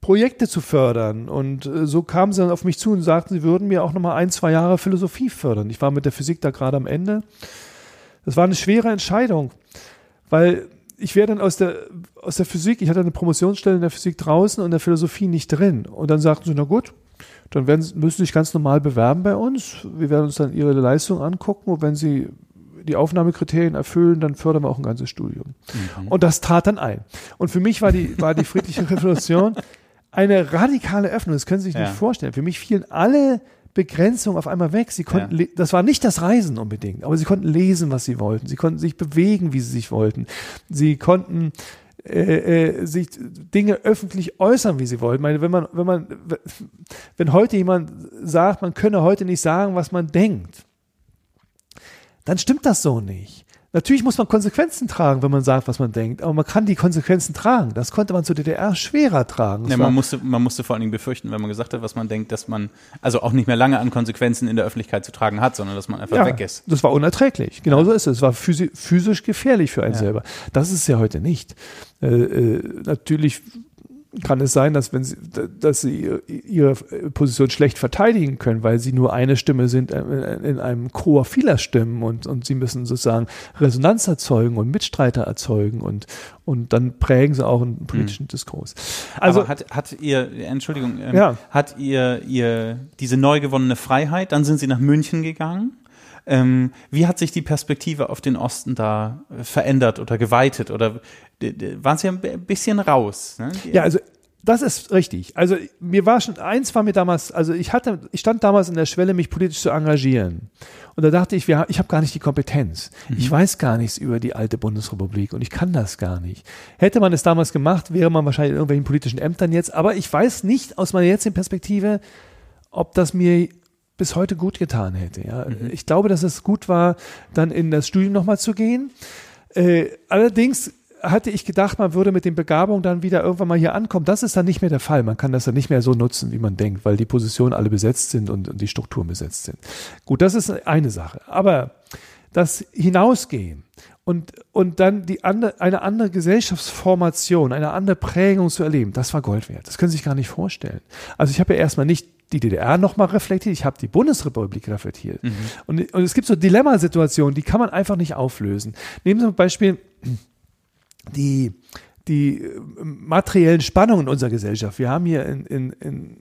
Projekte zu fördern. Und äh, so kamen sie dann auf mich zu und sagten, sie würden mir auch nochmal ein, zwei Jahre Philosophie fördern. Ich war mit der Physik da gerade am Ende. Das war eine schwere Entscheidung, weil ich wäre dann aus der, aus der Physik, ich hatte eine Promotionsstelle in der Physik draußen und in der Philosophie nicht drin. Und dann sagten sie, na gut, dann werden, müssen sie sich ganz normal bewerben bei uns. Wir werden uns dann ihre Leistung angucken und wenn sie die Aufnahmekriterien erfüllen, dann fördern wir auch ein ganzes Studium. Mhm. Und das trat dann ein. Und für mich war die, war die friedliche (laughs) Revolution eine radikale Öffnung. Das können Sie sich ja. nicht vorstellen. Für mich fielen alle Begrenzungen auf einmal weg. Sie konnten, ja. das war nicht das Reisen unbedingt, aber sie konnten lesen, was sie wollten. Sie konnten sich bewegen, wie sie sich wollten. Sie konnten äh, äh, sich Dinge öffentlich äußern, wie sie wollten. Ich meine, wenn man, wenn man, wenn heute jemand sagt, man könne heute nicht sagen, was man denkt, dann stimmt das so nicht. Natürlich muss man Konsequenzen tragen, wenn man sagt, was man denkt, aber man kann die Konsequenzen tragen. Das konnte man zur DDR schwerer tragen. Ja, man, musste, man musste vor allen Dingen befürchten, wenn man gesagt hat, was man denkt, dass man also auch nicht mehr lange an Konsequenzen in der Öffentlichkeit zu tragen hat, sondern dass man einfach ja, weg ist. Das war unerträglich. Genau so ist es. Es war physisch gefährlich für einen ja. selber. Das ist es ja heute nicht. Äh, äh, natürlich kann es sein, dass wenn sie, dass sie ihre Position schlecht verteidigen können, weil sie nur eine Stimme sind äh, in einem Chor vieler Stimmen und, und sie müssen sozusagen Resonanz erzeugen und Mitstreiter erzeugen und, und dann prägen sie auch einen politischen mhm. Diskurs. Also Aber hat, hat ihr, Entschuldigung, ähm, ja. hat ihr, ihr diese neu gewonnene Freiheit, dann sind sie nach München gegangen? Ähm, wie hat sich die Perspektive auf den Osten da verändert oder geweitet? Oder waren Sie ein bisschen raus? Ne? Ja, also das ist richtig. Also mir war schon, eins war mir damals, also ich hatte, ich stand damals in der Schwelle, mich politisch zu engagieren. Und da dachte ich, wir, ich habe gar nicht die Kompetenz. Mhm. Ich weiß gar nichts über die alte Bundesrepublik und ich kann das gar nicht. Hätte man es damals gemacht, wäre man wahrscheinlich in irgendwelchen politischen Ämtern jetzt. Aber ich weiß nicht aus meiner jetzigen Perspektive, ob das mir bis heute gut getan hätte. Ja. Mhm. Ich glaube, dass es gut war, dann in das Studium nochmal zu gehen. Äh, allerdings hatte ich gedacht, man würde mit den Begabungen dann wieder irgendwann mal hier ankommen. Das ist dann nicht mehr der Fall. Man kann das dann nicht mehr so nutzen, wie man denkt, weil die Positionen alle besetzt sind und, und die Strukturen besetzt sind. Gut, das ist eine Sache. Aber das Hinausgehen und, und dann die andere, eine andere Gesellschaftsformation, eine andere Prägung zu erleben, das war Gold wert. Das können Sie sich gar nicht vorstellen. Also ich habe ja erstmal nicht die DDR nochmal reflektiert, ich habe die Bundesrepublik reflektiert. Mhm. Und, und es gibt so Dilemmasituationen, die kann man einfach nicht auflösen. Nehmen Sie zum Beispiel die, die äh, materiellen Spannungen in unserer Gesellschaft. Wir haben hier in, in, in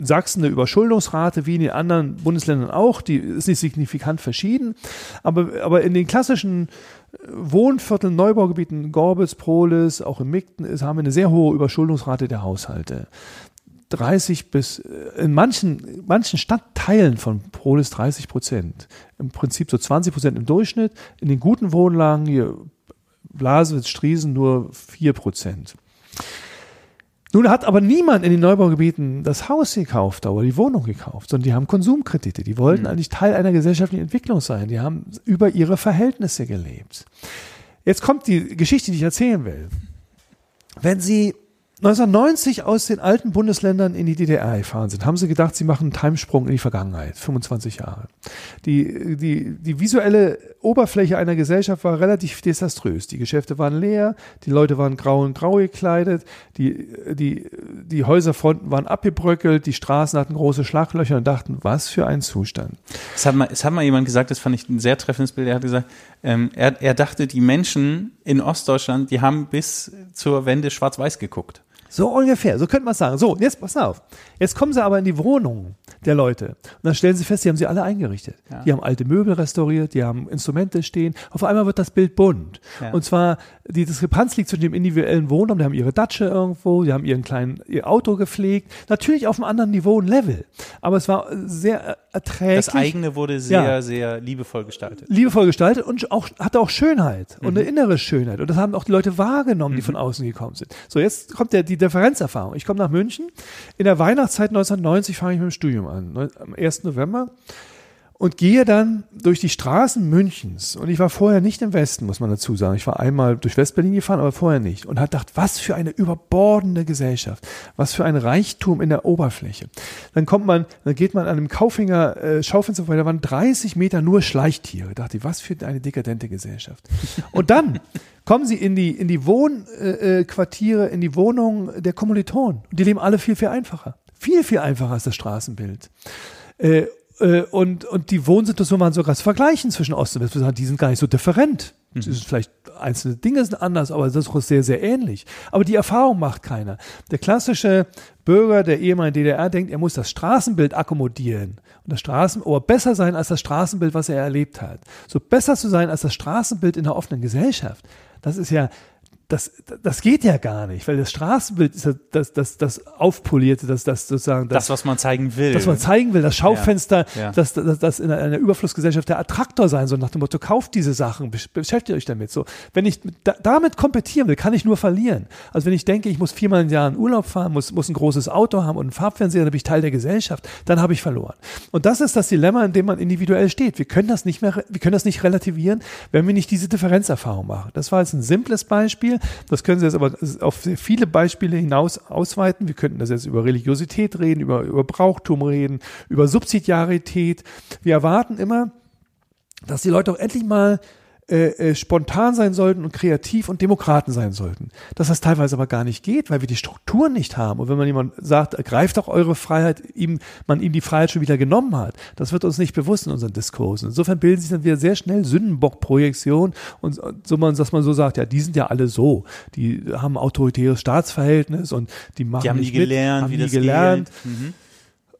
Sachsen eine Überschuldungsrate, wie in den anderen Bundesländern auch, die ist nicht signifikant verschieden, aber, aber in den klassischen äh, Wohnvierteln, Neubaugebieten, Gorbitz, Prolis, auch in Migden, ist, haben wir eine sehr hohe Überschuldungsrate der Haushalte. 30 bis, äh, in manchen, manchen Stadtteilen von Prolis 30 Prozent. Im Prinzip so 20 Prozent im Durchschnitt. In den guten Wohnlagen, hier Blasewitz, Striesen nur 4 Prozent. Nun hat aber niemand in den Neubaugebieten das Haus gekauft oder die Wohnung gekauft, sondern die haben Konsumkredite. Die wollten mhm. eigentlich Teil einer gesellschaftlichen Entwicklung sein. Die haben über ihre Verhältnisse gelebt. Jetzt kommt die Geschichte, die ich erzählen will. Wenn Sie 1990 aus den alten Bundesländern in die DDR gefahren sind, haben sie gedacht, sie machen einen Timesprung in die Vergangenheit, 25 Jahre. Die, die, die visuelle Oberfläche einer Gesellschaft war relativ desaströs. Die Geschäfte waren leer, die Leute waren grau und grau gekleidet, die, die, die Häuserfronten waren abgebröckelt, die Straßen hatten große Schlaglöcher und dachten, was für ein Zustand. Es hat mal, es hat mal jemand gesagt, das fand ich ein sehr treffendes Bild, er hat gesagt, ähm, er, er dachte, die Menschen in Ostdeutschland, die haben bis zur Wende schwarz-weiß geguckt. So ungefähr, so könnte man sagen. So, jetzt pass auf. Jetzt kommen sie aber in die Wohnungen der Leute. Und dann stellen sie fest, die haben sie alle eingerichtet. Ja. Die haben alte Möbel restauriert, die haben Instrumente stehen. Auf einmal wird das Bild bunt. Ja. Und zwar, die Diskrepanz liegt zwischen dem individuellen Wohnraum, die haben ihre Datsche irgendwo, die haben ihren kleinen, ihr Auto gepflegt. Natürlich auf einem anderen Niveau und Level. Aber es war sehr erträglich. Das eigene wurde sehr, ja. sehr liebevoll gestaltet. Liebevoll gestaltet und auch, hatte auch Schönheit und mhm. eine innere Schönheit. Und das haben auch die Leute wahrgenommen, die mhm. von außen gekommen sind. So, jetzt kommt der, die Differenzerfahrung. Ich komme nach München. In der Weihnachtszeit 1990 fange ich mit dem Studium an, am 1. November und gehe dann durch die Straßen Münchens. Und ich war vorher nicht im Westen, muss man dazu sagen. Ich war einmal durch Westberlin gefahren, aber vorher nicht. Und hat gedacht, was für eine überbordende Gesellschaft. Was für ein Reichtum in der Oberfläche. Dann kommt man, dann geht man an einem Kaufinger äh, Schaufenster vorbei, da waren 30 Meter nur Schleichtiere. Da dachte ich, was für eine dekadente Gesellschaft. Und dann (laughs) kommen sie in die, in die Wohnquartiere, äh, äh in die Wohnungen der Kommilitonen. Die leben alle viel, viel einfacher. Viel, viel einfacher als das Straßenbild. Äh, äh, und, und die Wohnsituation waren sogar zu vergleichen zwischen Ost und West. Die sind gar nicht so different. Mhm. Ist vielleicht einzelne Dinge sind anders, aber das ist auch sehr, sehr ähnlich. Aber die Erfahrung macht keiner. Der klassische Bürger der ehemaligen DDR denkt, er muss das Straßenbild akkommodieren. Und das Straßen, oder besser sein als das Straßenbild, was er erlebt hat. So besser zu sein als das Straßenbild in der offenen Gesellschaft. Das ist ja, das, das geht ja gar nicht, weil das Straßenbild ist das, das, das Aufpolierte, das, das sozusagen. Das, das, was man zeigen will. Was man zeigen will, das Schaufenster, ja, ja. Das, das, das in einer Überflussgesellschaft der Attraktor sein soll, nach dem Motto, kauft diese Sachen, beschäftigt euch damit. So, wenn ich da, damit kompetieren will, kann ich nur verlieren. Also wenn ich denke, ich muss viermal im Jahr in Urlaub fahren, muss, muss ein großes Auto haben und einen Farbfernseher, dann bin ich Teil der Gesellschaft, dann habe ich verloren. Und das ist das Dilemma, in dem man individuell steht. Wir können das nicht mehr, wir können das nicht relativieren, wenn wir nicht diese Differenzerfahrung machen. Das war jetzt ein simples Beispiel. Das können Sie jetzt aber auf viele Beispiele hinaus ausweiten. Wir könnten das jetzt über Religiosität reden, über, über Brauchtum reden, über Subsidiarität. Wir erwarten immer, dass die Leute auch endlich mal äh, äh, spontan sein sollten und kreativ und Demokraten sein sollten. Dass das teilweise aber gar nicht geht, weil wir die Strukturen nicht haben. Und wenn man jemand sagt, ergreift doch eure Freiheit, ihm, man ihm die Freiheit schon wieder genommen hat, das wird uns nicht bewusst in unseren Diskursen. Insofern bilden sich dann wieder sehr schnell Sündenbock-Projektionen und so man, dass man so sagt, ja, die sind ja alle so. Die haben autoritäres Staatsverhältnis und die machen die haben nicht nie gelernt, mit, haben wie nie das gelernt. Mhm.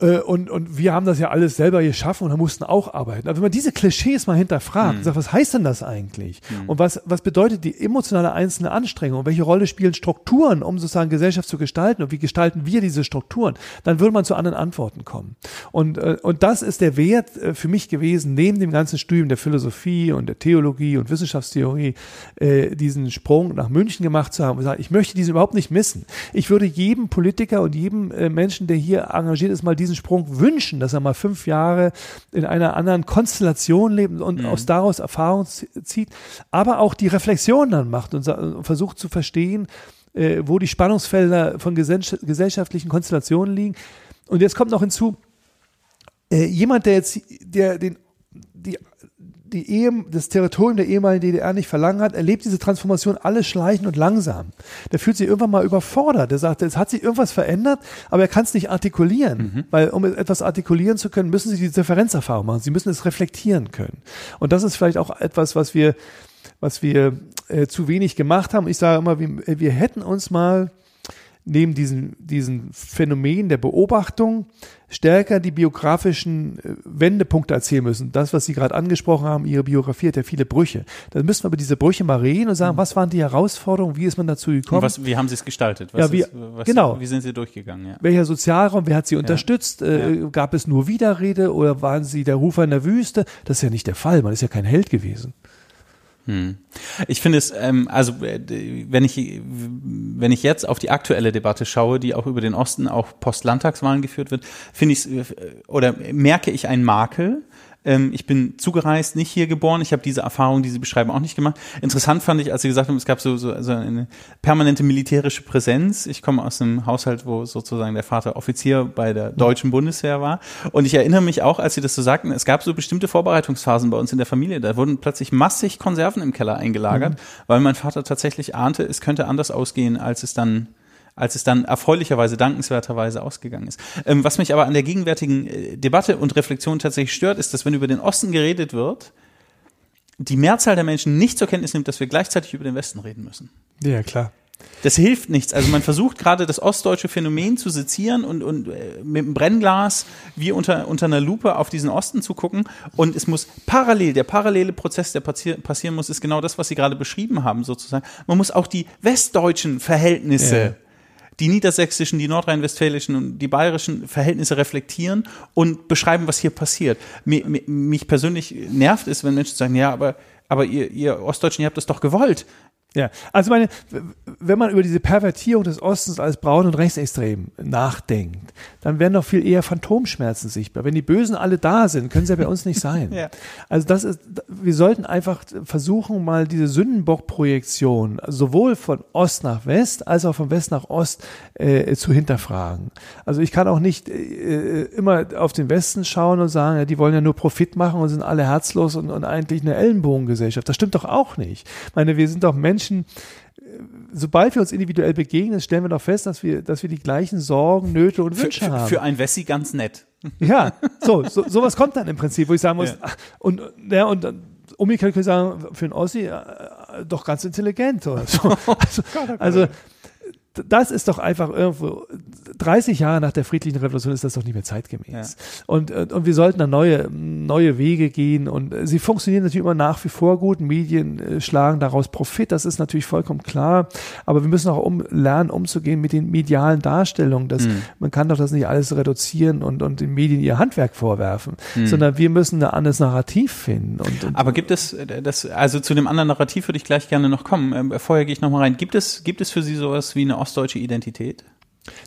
Äh, und, und wir haben das ja alles selber geschaffen und mussten auch arbeiten. Aber wenn man diese Klischees mal hinterfragt, mhm. sagt, was heißt denn das eigentlich? Mhm. Und was, was bedeutet die emotionale einzelne Anstrengung? Und welche Rolle spielen Strukturen, um sozusagen Gesellschaft zu gestalten? Und wie gestalten wir diese Strukturen? Dann würde man zu anderen Antworten kommen. Und, äh, und das ist der Wert äh, für mich gewesen, neben dem ganzen Studium der Philosophie und der Theologie und Wissenschaftstheorie, diesen Sprung nach München gemacht zu haben und sagen, ich möchte diesen überhaupt nicht missen. Ich würde jedem Politiker und jedem Menschen, der hier engagiert ist, mal diesen diesen Sprung wünschen, dass er mal fünf Jahre in einer anderen Konstellation lebt und mhm. aus daraus Erfahrung zieht, aber auch die Reflexion dann macht und, und versucht zu verstehen, äh, wo die Spannungsfelder von gesellschaftlichen Konstellationen liegen. Und jetzt kommt noch hinzu, äh, jemand, der jetzt der den die die Ehe, das Territorium der ehemaligen DDR nicht verlangen hat, erlebt diese Transformation alles schleichend und langsam. Der fühlt sich irgendwann mal überfordert. Der sagt, es hat sich irgendwas verändert, aber er kann es nicht artikulieren. Mhm. Weil um etwas artikulieren zu können, müssen Sie die Differenzerfahrung machen. Sie müssen es reflektieren können. Und das ist vielleicht auch etwas, was wir, was wir äh, zu wenig gemacht haben. Ich sage immer, wir, wir hätten uns mal neben diesen, diesen Phänomen der Beobachtung stärker die biografischen äh, Wendepunkte erzählen müssen. Das, was Sie gerade angesprochen haben, Ihre Biografie hat ja viele Brüche. Dann müssen wir über diese Brüche mal reden und sagen, mhm. was waren die Herausforderungen, wie ist man dazu gekommen? Was, wie haben Sie es gestaltet? Was ja, wie, ist, was, genau. Wie sind Sie durchgegangen? Ja. Welcher Sozialraum, wer hat Sie unterstützt? Ja. Äh, ja. Gab es nur Widerrede oder waren Sie der Rufer in der Wüste? Das ist ja nicht der Fall. Man ist ja kein Held gewesen. Hm. Ich finde es, ähm, also äh, wenn ich, wenn ich jetzt auf die aktuelle Debatte schaue, die auch über den Osten auch Post-Landtagswahlen geführt wird, finde ich äh, oder merke ich einen Makel, Ähm, ich bin zugereist, nicht hier geboren. Ich habe diese Erfahrung, die Sie beschreiben, auch nicht gemacht. Interessant fand ich, als Sie gesagt haben, es gab so, so, so eine permanente militärische Präsenz. Ich komme aus einem Haushalt, wo sozusagen der Vater Offizier bei der deutschen Bundeswehr war. Und ich erinnere mich auch, als Sie das so sagten, es gab so bestimmte Vorbereitungsphasen bei uns in der Familie. Da wurden plötzlich massig Konserven im Keller eingelagert, mhm. weil mein Vater tatsächlich ahnte, es könnte anders ausgehen, als es dann als es dann erfreulicherweise, dankenswerterweise ausgegangen ist. Ähm, was mich aber an der gegenwärtigen äh, Debatte und Reflexion tatsächlich stört, ist, dass wenn über den Osten geredet wird, die Mehrzahl der Menschen nicht zur Kenntnis nimmt, dass wir gleichzeitig über den Westen reden müssen. Ja, klar. Das hilft nichts. Also man versucht gerade das ostdeutsche Phänomen zu sezieren und, und äh, mit dem Brennglas wie unter, unter einer Lupe auf diesen Osten zu gucken. Und es muss parallel, der parallele Prozess, der passieren muss, ist genau das, was Sie gerade beschrieben haben, sozusagen. Man muss auch die westdeutschen Verhältnisse ja die niedersächsischen, die nordrhein-westfälischen und die bayerischen Verhältnisse reflektieren und beschreiben, was hier passiert. Mich, mich persönlich nervt es, wenn Menschen sagen, ja, aber aber ihr, ihr Ostdeutschen, ihr habt das doch gewollt. Ja, also meine, wenn man über diese Pervertierung des Ostens als braun und rechtsextrem nachdenkt, dann werden doch viel eher Phantomschmerzen sichtbar. Wenn die Bösen alle da sind, können sie ja bei uns nicht sein. (laughs) ja. Also das ist, wir sollten einfach versuchen, mal diese Sündenbock-Projektion sowohl von Ost nach West als auch von West nach Ost äh, zu hinterfragen. Also ich kann auch nicht äh, immer auf den Westen schauen und sagen, ja, die wollen ja nur Profit machen und sind alle herzlos und, und eigentlich eine Ellenbogengesellschaft. Das stimmt doch auch nicht. Ich meine, wir sind doch Menschen, Menschen, äh, sobald wir uns individuell begegnen, stellen wir doch fest, dass wir, dass wir die gleichen Sorgen, Nöte und Wünsche für, für, haben. Für ein Wessi ganz nett. (laughs) Ja, so, so sowas kommt dann im Prinzip, wo ich sagen muss, ja. und, ja, und umgekehrt können ich sagen, für einen Ossi äh, doch ganz intelligent oder so. (laughs) Also, also das ist doch einfach irgendwo 30 Jahre nach der friedlichen Revolution ist das doch nicht mehr zeitgemäß. Ja. Und, äh, und wir sollten da neue, neue Wege gehen und äh, sie funktionieren natürlich immer nach wie vor gut. Medien äh, schlagen daraus Profit, das ist natürlich vollkommen klar. Aber wir müssen auch um, lernen, umzugehen mit den medialen Darstellungen. Das, mhm. Man kann doch das nicht alles reduzieren und, und den Medien ihr Handwerk vorwerfen, mhm. sondern wir müssen ein anderes Narrativ finden. Und, und Aber gibt es, das, also zu dem anderen Narrativ würde ich gleich gerne noch kommen. Ähm, vorher gehe ich noch mal rein. Gibt es, gibt es für Sie sowas wie eine ostdeutsche Identität?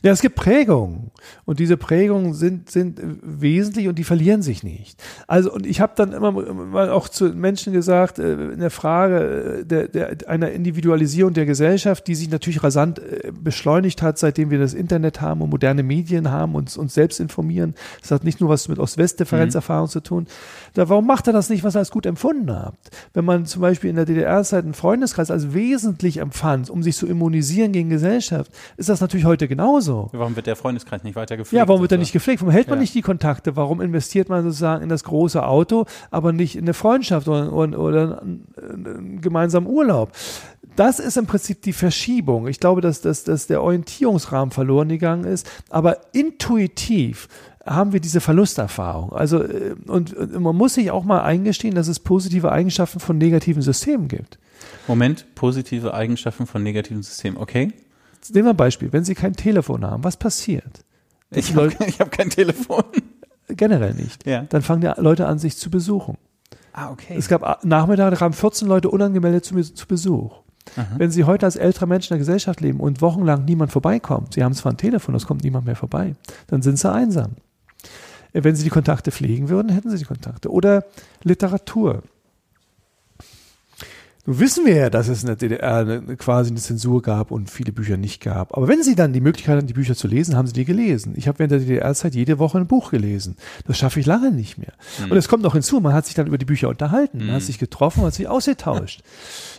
Ja, es gibt Prägungen und diese Prägungen sind, sind wesentlich und die verlieren sich nicht. Also und ich habe dann immer mal auch zu Menschen gesagt, äh, in der Frage äh, der, der, einer Individualisierung der Gesellschaft, die sich natürlich rasant äh, beschleunigt hat, seitdem wir das Internet haben und moderne Medien haben und uns selbst informieren. Das hat nicht nur was mit Ost-West-Differenzerfahrung mhm. zu tun. Da, warum macht er das nicht, was er als gut empfunden hat? Wenn man zum Beispiel in der DDR-Zeit einen Freundeskreis als wesentlich empfand, um sich zu immunisieren gegen Gesellschaft, ist das natürlich heute genau genauso. Warum wird der Freundeskreis nicht weiter gepflegt? Ja, warum wird er nicht gepflegt? Warum hält man ja. nicht die Kontakte? Warum investiert man sozusagen in das große Auto, aber nicht in eine Freundschaft oder, oder, oder einen gemeinsamen Urlaub? Das ist im Prinzip die Verschiebung. Ich glaube, dass, dass, dass der Orientierungsrahmen verloren gegangen ist, aber intuitiv haben wir diese Verlusterfahrung. Also, äh, und, und man muss sich auch mal eingestehen, dass es positive Eigenschaften von negativen Systemen gibt. Moment, positive Eigenschaften von negativen Systemen, okay. Nehmen wir ein Beispiel. Wenn Sie kein Telefon haben, was passiert? Ich habe hab kein Telefon. (laughs) Generell nicht. Ja. Dann fangen die Leute an, sich zu besuchen. Ah, okay. Es gab Nachmittag, da kamen 14 Leute unangemeldet zu, zu Besuch. Aha. Wenn Sie heute als älterer Mensch in der Gesellschaft leben und wochenlang niemand vorbeikommt, Sie haben zwar ein Telefon, es kommt niemand mehr vorbei, dann sind Sie einsam. Wenn Sie die Kontakte pflegen würden, hätten Sie die Kontakte. Oder Literatur. Nun wissen wir ja, dass es in der DDR quasi eine Zensur gab und viele Bücher nicht gab. Aber wenn Sie dann die Möglichkeit hatten, die Bücher zu lesen, haben Sie die gelesen. Ich habe während der DDR-Zeit jede Woche ein Buch gelesen. Das schaffe ich lange nicht mehr. Mhm. Und es kommt noch hinzu, man hat sich dann über die Bücher unterhalten, mhm. man hat mhm. sich getroffen, man hat sich ausgetauscht.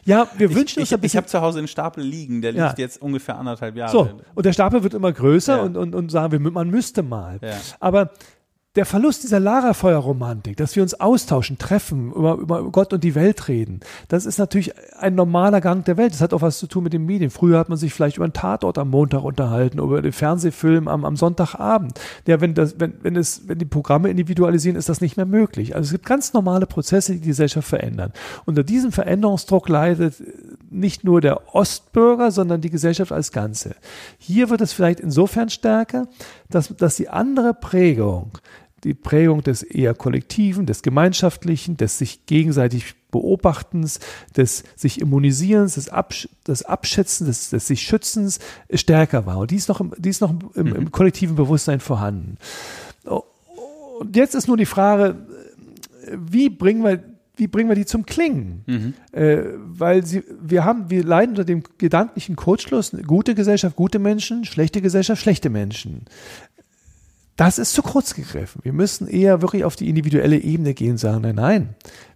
Ja, wir ich, wünschen uns ich, Ich habe zu Hause einen Stapel liegen, der ja. liegt jetzt ungefähr anderthalb Jahre. So, und der Stapel wird immer größer ja. und, und, und sagen wir, man müsste mal. Ja. Aber der Verlust dieser Lagerfeuerromantik, dass wir uns austauschen, treffen, über, über Gott und die Welt reden, das ist natürlich ein normaler Gang der Welt. Das hat auch was zu tun mit den Medien. Früher hat man sich vielleicht über einen Tatort am Montag unterhalten, über den Fernsehfilm am, am Sonntagabend. Ja, wenn, das, wenn, wenn, es, wenn die Programme individualisieren, ist das nicht mehr möglich. Also es gibt ganz normale Prozesse, die die Gesellschaft verändern. Unter diesem Veränderungsdruck leidet nicht nur der Ostbürger, sondern die Gesellschaft als Ganze. Hier wird es vielleicht insofern stärker, dass, dass die andere Prägung, die Prägung des eher Kollektiven, des Gemeinschaftlichen, des sich gegenseitig Beobachtens, des sich Immunisierens, des, Absch des Abschätzens, des, des sich Schützens stärker war. Und die ist noch im, die ist noch im, im mhm. kollektiven Bewusstsein vorhanden. Und jetzt ist nur die Frage, wie bringen wir wie bringen wir die zum Klingen? Mhm. Äh, weil sie, wir haben, wir leiden unter dem gedanklichen Kurzschluss, gute Gesellschaft, gute Menschen, schlechte Gesellschaft, schlechte Menschen. Das ist zu kurz gegriffen. Wir müssen eher wirklich auf die individuelle Ebene gehen und sagen, nein, nein,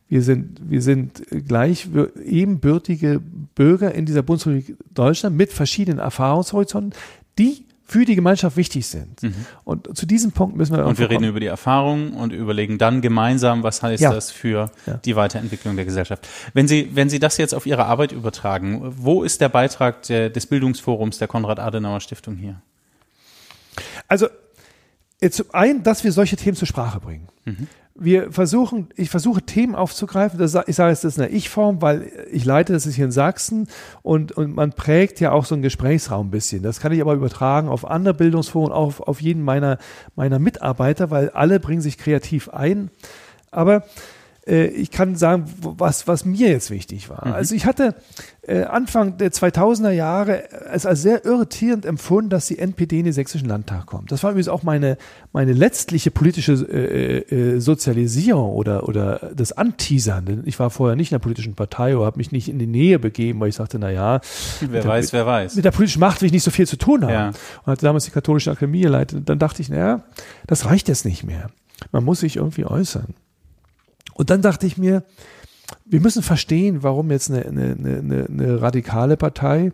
wir sind, wir sind gleich ebenbürtige Bürger in dieser Bundesrepublik Deutschland mit verschiedenen Erfahrungshorizonten, die für die Gemeinschaft wichtig sind. Mhm. Und zu diesem Punkt müssen wir. Und wir reden über die Erfahrungen und überlegen dann gemeinsam, was heißt ja. das für ja. die Weiterentwicklung der Gesellschaft. Wenn Sie, wenn Sie das jetzt auf Ihre Arbeit übertragen, wo ist der Beitrag der, des Bildungsforums der Konrad-Adenauer-Stiftung hier? Also, zum einen, dass wir solche Themen zur Sprache bringen. Mhm wir versuchen, ich versuche Themen aufzugreifen. Das, ich sage es, das ist eine Ich-Form, weil ich leite das ist hier in Sachsen und, und man prägt ja auch so einen Gesprächsraum ein bisschen. Das kann ich aber übertragen auf andere Bildungsforen, auch auf, auf jeden meiner, meiner Mitarbeiter, weil alle bringen sich kreativ ein. Aber ich kann sagen, was, was mir jetzt wichtig war. Mhm. Also ich hatte äh, Anfang der 2000er Jahre es als sehr irritierend empfunden, dass die NPD in den sächsischen Landtag kommt. Das war übrigens auch meine, meine letztliche politische äh, äh, Sozialisierung oder, oder das Anteasern. Ich war vorher nicht in der politischen Partei oder habe mich nicht in die Nähe begeben, weil ich sagte, na ja, wer weiß, der, wer weiß. Mit der politischen Macht will ich nicht so viel zu tun haben. Ja. Und hatte damals die katholische Akademie geleitet. Dann dachte ich, naja, das reicht jetzt nicht mehr. Man muss sich irgendwie äußern. Und dann dachte ich mir, wir müssen verstehen, warum jetzt eine, eine, eine, eine radikale Partei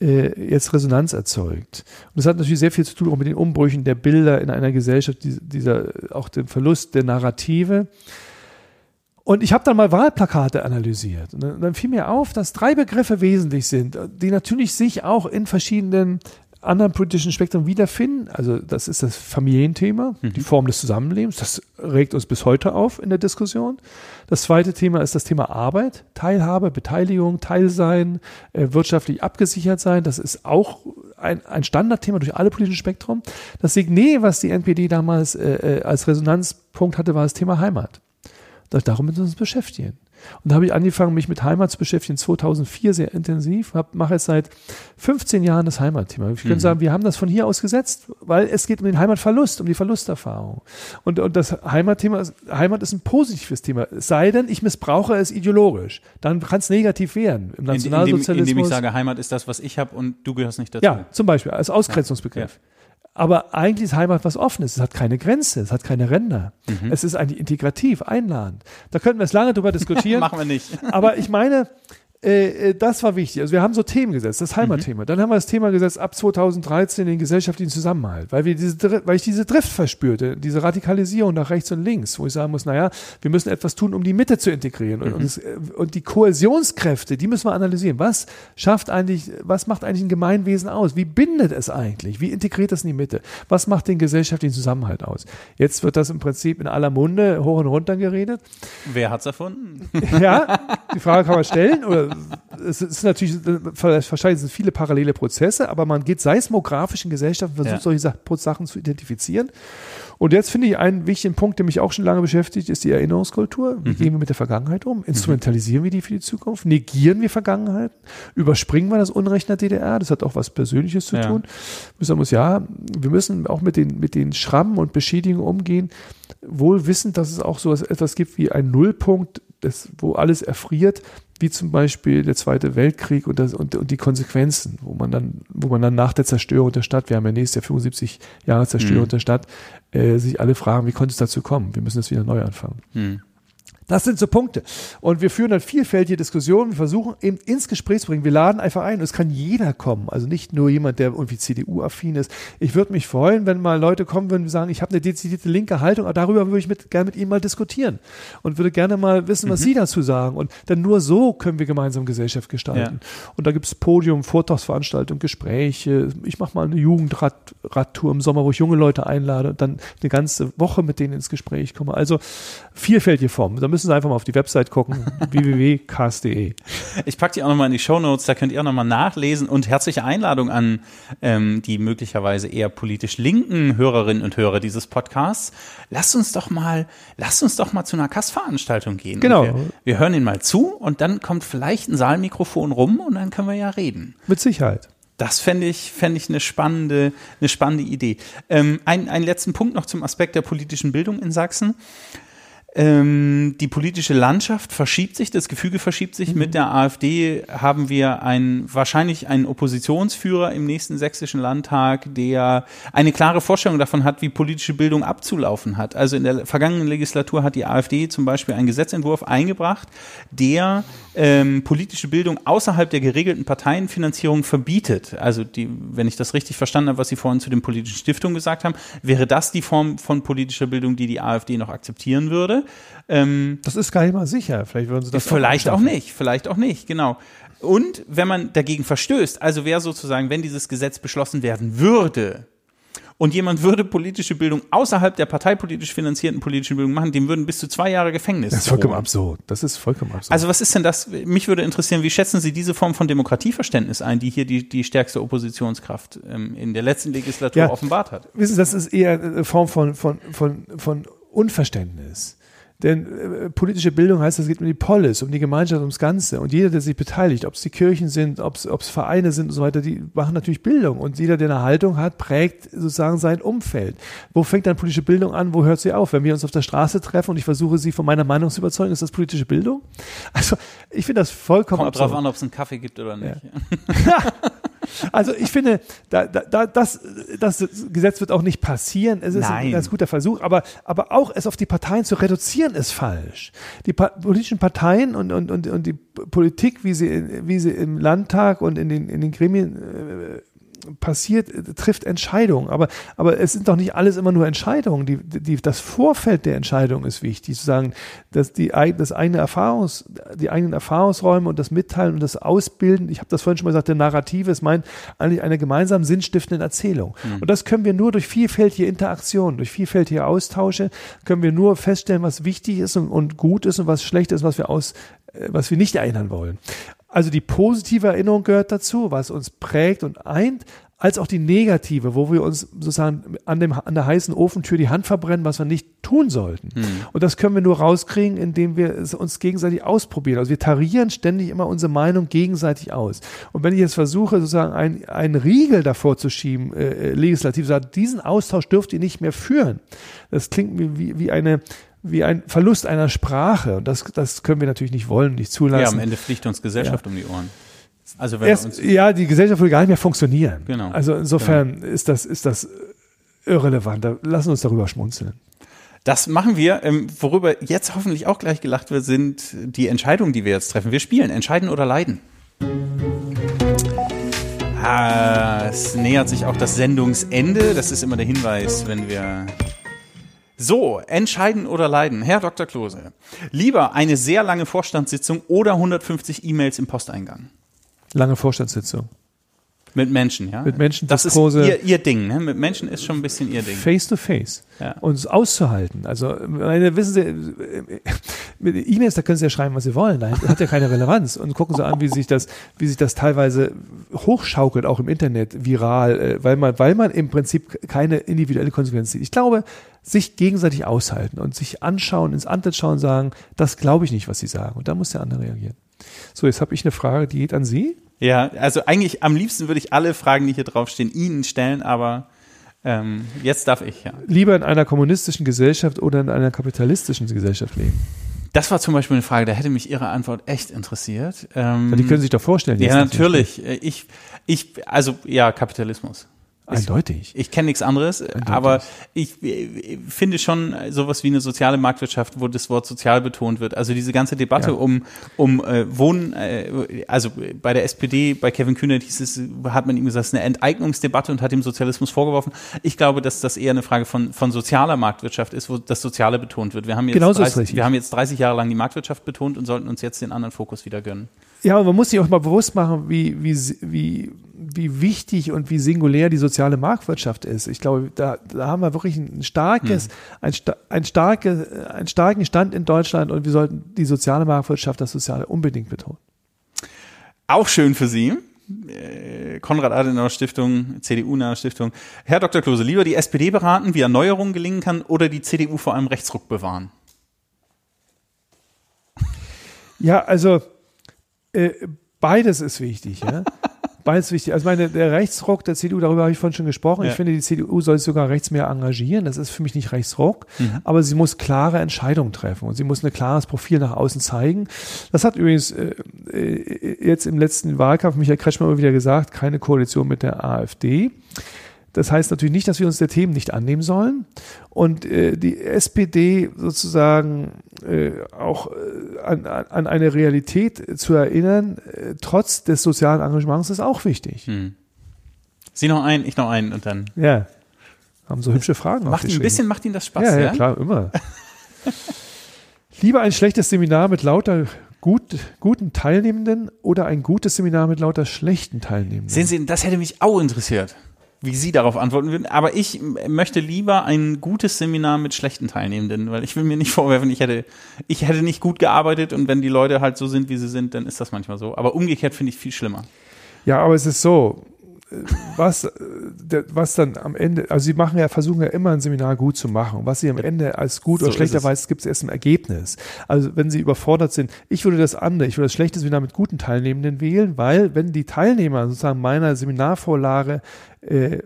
äh, jetzt Resonanz erzeugt. Und das hat natürlich sehr viel zu tun auch mit den Umbrüchen der Bilder in einer Gesellschaft, dieser, auch dem Verlust der Narrative. Und ich habe dann mal Wahlplakate analysiert. Und dann, dann fiel mir auf, dass drei Begriffe wesentlich sind, die natürlich sich auch in verschiedenen anderen politischen Spektrum wiederfinden. Also das ist das Familienthema, mhm. die Form des Zusammenlebens. Das regt uns bis heute auf in der Diskussion. Das zweite Thema ist das Thema Arbeit, Teilhabe, Beteiligung, Teilsein, äh, wirtschaftlich abgesichert sein. Das ist auch ein, ein Standardthema durch alle politischen Spektrum. Das Signet, was die NPD damals äh, äh, als Resonanzpunkt hatte, war das Thema Heimat. Darum müssen wir uns beschäftigen. Und da habe ich angefangen, mich mit Heimat zu beschäftigen, 2004 sehr intensiv, hab, mache jetzt seit 15 Jahren das Heimatthema. Ich mhm. könnte sagen, wir haben das von hier aus gesetzt, weil es geht um den Heimatverlust, um die Verlusterfahrung. Und, und das Heimatthema, Heimat ist ein positives Thema. Es sei denn, ich missbrauche es ideologisch. Dann kann es negativ werden. Im Nationalsozialismus. Indem, indem ich sage, Heimat ist das, was ich habe und du gehörst nicht dazu. Ja, zum Beispiel, als Ausgrenzungsbegriff. Ja. Aber eigentlich ist Heimat was Offenes. Es hat keine Grenze, es hat keine Ränder. Mhm. Es ist eigentlich integrativ, einladend. Da könnten wir es lange drüber (laughs) diskutieren. Machen wir nicht. Aber ich meine, äh, äh, das war wichtig. Also wir haben so Themen gesetzt, das Heimatthema. Mhm. Dann haben wir das Thema gesetzt ab 2013 den gesellschaftlichen Zusammenhalt, weil wir diese, weil ich diese Drift verspürte, diese Radikalisierung nach rechts und links, wo ich sagen muss, naja, wir müssen etwas tun, um die Mitte zu integrieren mhm. und, und, es, äh, und, die Kohäsionskräfte, die müssen wir analysieren. Was schafft eigentlich, was macht eigentlich ein Gemeinwesen aus? Wie bindet es eigentlich? Wie integriert es in die Mitte? Was macht den gesellschaftlichen Zusammenhalt aus? Jetzt wird das im Prinzip in aller Munde hoch und runter geredet. Wer hat's erfunden? Ja, die Frage kann man stellen oder es ist natürlich, wahrscheinlich sind viele parallele Prozesse, aber man geht seismografisch in Gesellschaften, versucht ja. solche Sachen zu identifizieren. Und jetzt finde ich einen wichtigen Punkt, der mich auch schon lange beschäftigt, ist die Erinnerungskultur. Wie mhm. gehen wir mit der Vergangenheit um? Instrumentalisieren mhm. wir die für die Zukunft? Negieren wir Vergangenheit? Überspringen wir das Unrecht der DDR? Das hat auch was Persönliches zu ja. tun. Man muss ja, wir müssen auch mit den, mit den Schrammen und Beschädigungen umgehen, wohl wissend, dass es auch so etwas gibt wie ein Nullpunkt, das, wo alles erfriert, wie zum Beispiel der Zweite Weltkrieg und, das, und, und, die Konsequenzen, wo man dann, wo man dann nach der Zerstörung der Stadt, wir haben ja nächstes Jahr 75 Jahre Zerstörung mhm. der Stadt, äh, sich alle fragen, wie konnte es dazu kommen? Wir müssen jetzt wieder neu anfangen. Mhm. Das sind so Punkte. Und wir führen dann vielfältige Diskussionen. Wir versuchen eben ins Gespräch zu bringen. Wir laden einfach ein. Es kann jeder kommen. Also nicht nur jemand, der irgendwie CDU-affin ist. Ich würde mich freuen, wenn mal Leute kommen würden und sagen, ich habe eine dezidierte linke Haltung, aber darüber würde ich mit, gerne mit Ihnen mal diskutieren und würde gerne mal wissen, was mhm. Sie dazu sagen. Und denn nur so können wir gemeinsam Gesellschaft gestalten. Ja. Und da gibt es Podium, Vortragsveranstaltungen, Gespräche. Ich mache mal eine Jugendradtour im Sommer, wo ich junge Leute einlade und dann eine ganze Woche mit denen ins Gespräch komme. Also vielfältige Formen. Da müssen Sie einfach mal auf die Website gucken, (laughs) www.cast.de. Ich packe die auch nochmal in die Show Notes, da könnt ihr auch nochmal nachlesen und herzliche Einladung an ähm, die möglicherweise eher politisch linken Hörerinnen und Hörer dieses Podcasts. Lasst uns doch mal, lasst uns doch mal zu einer Kastveranstaltung gehen. Genau. Wir, wir hören ihn mal zu und dann kommt vielleicht ein Saalmikrofon rum und dann können wir ja reden. Mit Sicherheit. Das fände ich, fände ich eine spannende, eine spannende Idee. Ähm, ein, einen letzten Punkt noch zum Aspekt der politischen Bildung in Sachsen Ähm, die politische Landschaft verschiebt sich, das Gefüge verschiebt sich. Mhm. Mit der AfD haben wir ein, wahrscheinlich einen Oppositionsführer im nächsten sächsischen Landtag, der eine klare Vorstellung davon hat, wie politische Bildung abzulaufen hat. Also in der vergangenen Legislatur hat die AfD zum Beispiel einen Gesetzentwurf eingebracht, der ähm, politische Bildung außerhalb der geregelten Parteienfinanzierung verbietet. Also die, wenn ich das richtig verstanden habe, was Sie vorhin zu den politischen Stiftungen gesagt haben, wäre das die Form von politischer Bildung, die die AfD noch akzeptieren würde. Ähm, Das ist gar nicht mal sicher. Vielleicht würden sie das vielleicht auch abschaffen. nicht, vielleicht auch nicht, genau. Und wenn man dagegen verstößt, also wäre sozusagen, wenn dieses Gesetz beschlossen werden würde, und jemand würde politische Bildung außerhalb der parteipolitisch finanzierten politischen Bildung machen, dem würden bis zu zwei Jahre Gefängnis. Das ist vollkommen drohen. absurd. Das ist vollkommen absurd. Also was ist denn das? Mich würde interessieren, wie schätzen Sie diese Form von Demokratieverständnis ein, die hier die, die stärkste Oppositionskraft ähm, in der letzten Legislatur Ja. offenbart hat? Wissen Sie, das ist eher eine Form von, von, von, von Unverständnis. Denn äh, politische Bildung heißt, es geht um die Polis, um die Gemeinschaft, ums Ganze. Und jeder, der sich beteiligt, ob es die Kirchen sind, ob es Vereine sind und so weiter, die machen natürlich Bildung. Und jeder, der eine Haltung hat, prägt sozusagen sein Umfeld. Wo fängt dann politische Bildung an? Wo hört sie auf? Wenn wir uns auf der Straße treffen und ich versuche, sie von meiner Meinung zu überzeugen, ist das politische Bildung? Also, ich finde das vollkommen Kommt absurd. drauf an, ob es einen Kaffee gibt oder nicht. (laughs) Also ich finde, da, da, da, das, das Gesetz wird auch nicht passieren. Es ist Nein. ein ganz guter Versuch, aber, aber auch es auf die Parteien zu reduzieren, ist falsch. Die pa politischen Parteien und, und, und, und die Politik, wie sie, wie sie im Landtag und in den, in den Gremien äh, passiert, äh, trifft Entscheidungen. Aber, aber es sind doch nicht alles immer nur Entscheidungen. Die, die, das Vorfeld der Entscheidung ist wichtig, zu sagen, dass die, das eigene Erfahrungs, die eigenen Erfahrungsräume und das Mitteilen und das Ausbilden, ich habe das vorhin schon mal gesagt, der Narrative ist meint eigentlich eine gemeinsam sinnstiftende Erzählung. Und das können wir nur durch vielfältige Interaktion, durch vielfältige Austausche, können wir nur feststellen, was wichtig ist und, und gut ist und was schlecht ist, was wir aus, äh, was wir nicht erinnern wollen. Also die positive Erinnerung gehört dazu, was uns prägt und eint, als auch die negative, wo wir uns sozusagen an, dem, an der heißen Ofentür die Hand verbrennen, was wir nicht tun sollten. Und das können wir nur rauskriegen, indem wir es uns gegenseitig ausprobieren. Also wir tarieren ständig immer unsere Meinung gegenseitig aus. Und wenn ich jetzt versuche, sozusagen ein- einen Riegel davor zu schieben, äh, äh, legislativ, sagt, diesen Austausch dürft ihr nicht mehr führen. Das klingt wie, wie eine wie ein Verlust einer Sprache. Und das, das können wir natürlich nicht wollen, nicht Ja, zulassen. am Ende fliegt uns Gesellschaft um die Ohren. Also wenn Erst, uns ja, die Gesellschaft würde gar nicht mehr funktionieren. Genau. Also insofern ist das, ist das irrelevant. Da, lassen wir uns darüber schmunzeln. Das machen wir. Ähm, worüber jetzt hoffentlich auch gleich gelacht wird, sind die Entscheidungen, die wir jetzt treffen. Wir spielen Entscheiden oder Leiden. Ah, es nähert sich auch das Sendungsende. Das ist immer der Hinweis, wenn wir. So, entscheiden oder leiden. Herr Dr. Klose, lieber eine sehr lange Vorstandssitzung oder 150 E-Mails im Posteingang. Lange Vorstandssitzung. Mit Menschen, ja? Mit Menschen, Das ist ihr, ihr Ding, ne? Mit Menschen ist schon ein bisschen ihr Ding. Face to face. Ja. Und es auszuhalten. Also, meine, wissen Sie, mit E-Mails, da können Sie ja schreiben, was Sie wollen. Da hat ja keine Relevanz. Und gucken Sie an, wie sich das, wie sich das teilweise hochschaukelt, auch im Internet, viral, äh, weil man, weil man im Prinzip keine individuelle Konsequenz sieht. Ich glaube, sich gegenseitig aushalten und sich anschauen, ins Antlitz schauen und sagen, das glaube ich nicht, was Sie sagen. Und dann muss der andere reagieren. So, jetzt habe ich eine Frage, die geht an Sie. Ja, also eigentlich am liebsten würde ich alle Fragen, die hier draufstehen, Ihnen stellen, aber ähm, jetzt darf ich, ja. Lieber in einer kommunistischen Gesellschaft oder in einer kapitalistischen Gesellschaft leben? Das war zum Beispiel eine Frage, da hätte mich Ihre Antwort echt interessiert. Ähm, Die können Sie sich doch vorstellen. ja, natürlich. Äh, Ich, ich, also ja, Kapitalismus. Eindeutig. Ich kenne nichts anderes, aber ich äh, finde schon sowas wie eine soziale Marktwirtschaft, wo das Wort sozial betont wird. Also diese ganze Debatte Ja. um, um äh, Wohnen, äh, also bei der SPD, bei Kevin Kühnert hieß es, hat man ihm gesagt, es ist eine Enteignungsdebatte und hat ihm Sozialismus vorgeworfen. Ich glaube, dass das eher eine Frage von, von sozialer Marktwirtschaft ist, wo das Soziale betont wird. Wir haben jetzt, Genauso ist 30, richtig. wir haben jetzt 30 Jahre lang die Marktwirtschaft betont und sollten uns jetzt den anderen Fokus wieder gönnen. Ja, und man muss sich auch mal bewusst machen, wie, wie, wie, wie wichtig und wie singulär die soziale Marktwirtschaft ist. Ich glaube, da, da haben wir wirklich ein starkes, ein, sta- ein starke, einen starken Stand in Deutschland und wir sollten die soziale Marktwirtschaft, das Soziale unbedingt betonen. Auch schön für Sie. Äh, Konrad-Adenauer-Stiftung, CDU-nahe Stiftung. Herr Dr. Klose, lieber die SPD beraten, wie Erneuerung gelingen kann, oder die CDU vor einem Rechtsruck bewahren? Ja, also äh, beides ist wichtig. Ja? (laughs) beides wichtig. Also meine, der Rechtsruck der CDU, darüber habe ich vorhin schon gesprochen. Ja. Ich finde, die CDU soll sich sogar rechts mehr engagieren. Das ist für mich nicht Rechtsruck, Mhm. aber sie muss klare Entscheidungen treffen und sie muss ein klares Profil nach außen zeigen. Das hat übrigens äh, äh, jetzt im letzten Wahlkampf Michael Kretschmer immer wieder gesagt, keine Koalition mit der AfD. Das heißt natürlich nicht, dass wir uns der Themen nicht annehmen sollen und äh, die SPD sozusagen äh, auch äh, an, an eine Realität zu erinnern, äh, trotz des sozialen Engagements ist auch wichtig. Hm. Sie noch ein, ich noch einen und dann. Ja. Haben so hübsche Fragen Macht ihn ein bisschen, macht Ihnen das Spaß, ja, ja? ja, klar, immer. Lieber ein schlechtes Seminar mit lauter gut, guten Teilnehmenden oder ein gutes Seminar mit lauter schlechten Teilnehmenden? Sehen Sie, das hätte mich auch interessiert, wie Sie darauf antworten würden. Aber ich möchte lieber ein gutes Seminar mit schlechten Teilnehmenden, weil ich will mir nicht (laughs) vorwerfen, ich hätte, ich hätte nicht gut gearbeitet und wenn die Leute halt so sind, wie sie sind, dann ist das manchmal so. Aber umgekehrt finde ich viel schlimmer. Ja, aber es ist so, was, äh, was dann am Ende, also sie machen ja, versuchen ja immer ein Seminar gut zu machen. Was sie am Ende als gut So oder ist schlecht es. erweist, gibt es erst im Ergebnis. Also wenn sie überfordert sind, ich würde das andere, ich würde das schlechte Seminar mit guten Teilnehmenden wählen, weil wenn die Teilnehmer sozusagen meiner Seminarvorlage äh,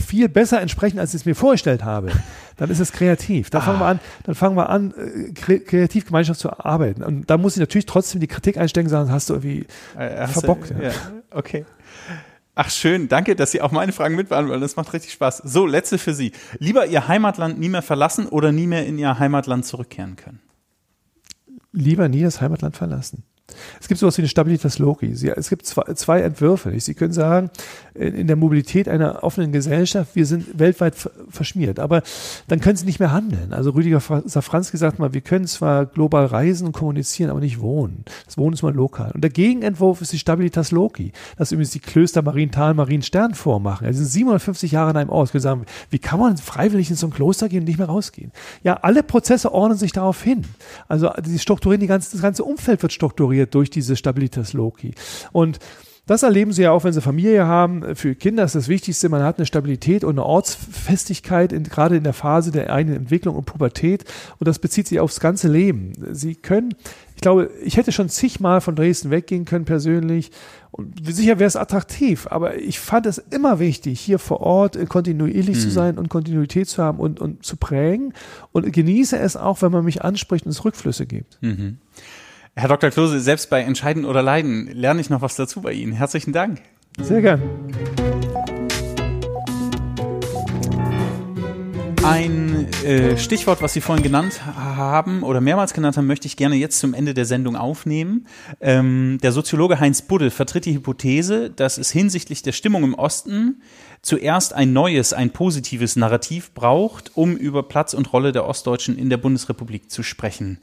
viel besser entsprechen, als ich es mir vorgestellt habe, dann ist es kreativ. Dann fangen wir an, dann fangen wir an, äh, kre kreativ Gemeinschaft zu arbeiten. Und da muss ich natürlich trotzdem die Kritik einstecken und sagen, hast du irgendwie Äh, verbockt. Du, ja. Okay. Ach schön, danke, dass Sie auch meine Fragen mitbeantworten. Das macht richtig Spaß. So, letzte für Sie. Lieber Ihr Heimatland nie mehr verlassen oder nie mehr in Ihr Heimatland zurückkehren können? lieber nie das Heimatland verlassen. Es gibt sowas wie eine Stabilitas. Sie, es gibt zwei, zwei Entwürfe. Sie können sagen, in, der Mobilität einer offenen Gesellschaft, wir sind weltweit ver- verschmiert, aber dann können sie nicht mehr handeln. Also Rüdiger Fra- Safranski sagt mal, wir können zwar global reisen und kommunizieren, aber nicht wohnen. Das Wohnen ist mal lokal. Und der Gegenentwurf ist die Stabilitas Loci. Das übrigens die Klöster Marienthal, Marienstern vormachen. Sie sind 750 Jahre in einem Ort. Würde sagen, wie kann man freiwillig in so ein Kloster gehen und nicht mehr rausgehen? Ja, alle Prozesse ordnen sich darauf hin. Also die strukturieren die ganze, das ganze Umfeld wird strukturiert durch diese Stabilitas Loci. Und das erleben sie ja auch, wenn sie Familie haben. Für Kinder ist das Wichtigste, man hat eine Stabilität und eine Ortsfestigkeit, in, gerade in der Phase der eigenen Entwicklung und Pubertät. Und das bezieht sich aufs ganze Leben. Sie können, ich glaube, ich hätte schon zigmal von Dresden weggehen können persönlich. Und sicher wäre es attraktiv, aber ich fand es immer wichtig, hier vor Ort kontinuierlich zu sein und Kontinuität zu haben und, und zu prägen. Und genieße es auch, wenn man mich anspricht und es Rückflüsse gibt. Herr Dr. Klose, selbst bei Entscheiden oder Leiden lerne ich noch was dazu bei Ihnen. Herzlichen Dank. Sehr gern. Ein äh, Stichwort, was Sie vorhin genannt haben oder mehrmals genannt haben, möchte ich gerne jetzt zum Ende der Sendung aufnehmen. Ähm, der Soziologe Heinz Budde vertritt die Hypothese, dass es hinsichtlich der Stimmung im Osten zuerst ein neues, ein positives Narrativ braucht, um über Platz und Rolle der Ostdeutschen in der Bundesrepublik zu sprechen.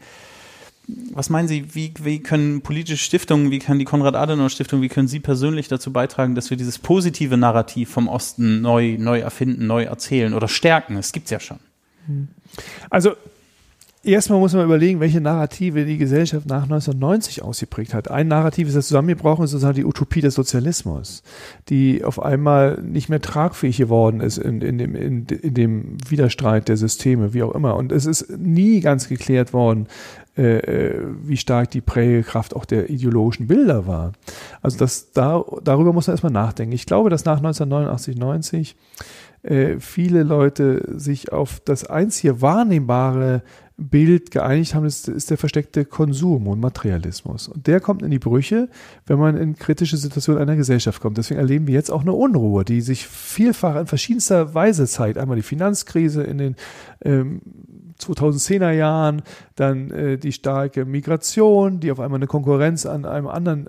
Was meinen Sie, wie, wie können politische Stiftungen, wie kann die Konrad-Adenauer-Stiftung, wie können Sie persönlich dazu beitragen, dass wir dieses positive Narrativ vom Osten neu, neu erfinden, neu erzählen oder stärken? Es gibt's ja schon. Also erstmal muss man überlegen, welche Narrative die Gesellschaft nach 1990 ausgeprägt hat. Ein Narrativ ist das zusammengebrochen, ist sozusagen die Utopie des Sozialismus, die auf einmal nicht mehr tragfähig geworden ist in, in, dem, in, in dem Widerstreit der Systeme, wie auch immer. Und es ist nie ganz geklärt worden, äh, äh, wie stark die Prägekraft auch der ideologischen Bilder war. Also das, da, darüber muss man erstmal nachdenken. Ich glaube, dass nach 1989, 90 äh, viele Leute sich auf das einzige wahrnehmbare Bild geeinigt haben, das ist der versteckte Konsum und Materialismus. Und der kommt in die Brüche, wenn man in kritische Situationen einer Gesellschaft kommt. Deswegen erleben wir jetzt auch eine Unruhe, die sich vielfach in verschiedenster Weise zeigt. Einmal die Finanzkrise in den ähm, 2010er Jahren, dann äh, die starke Migration, die auf einmal eine Konkurrenz an einem anderen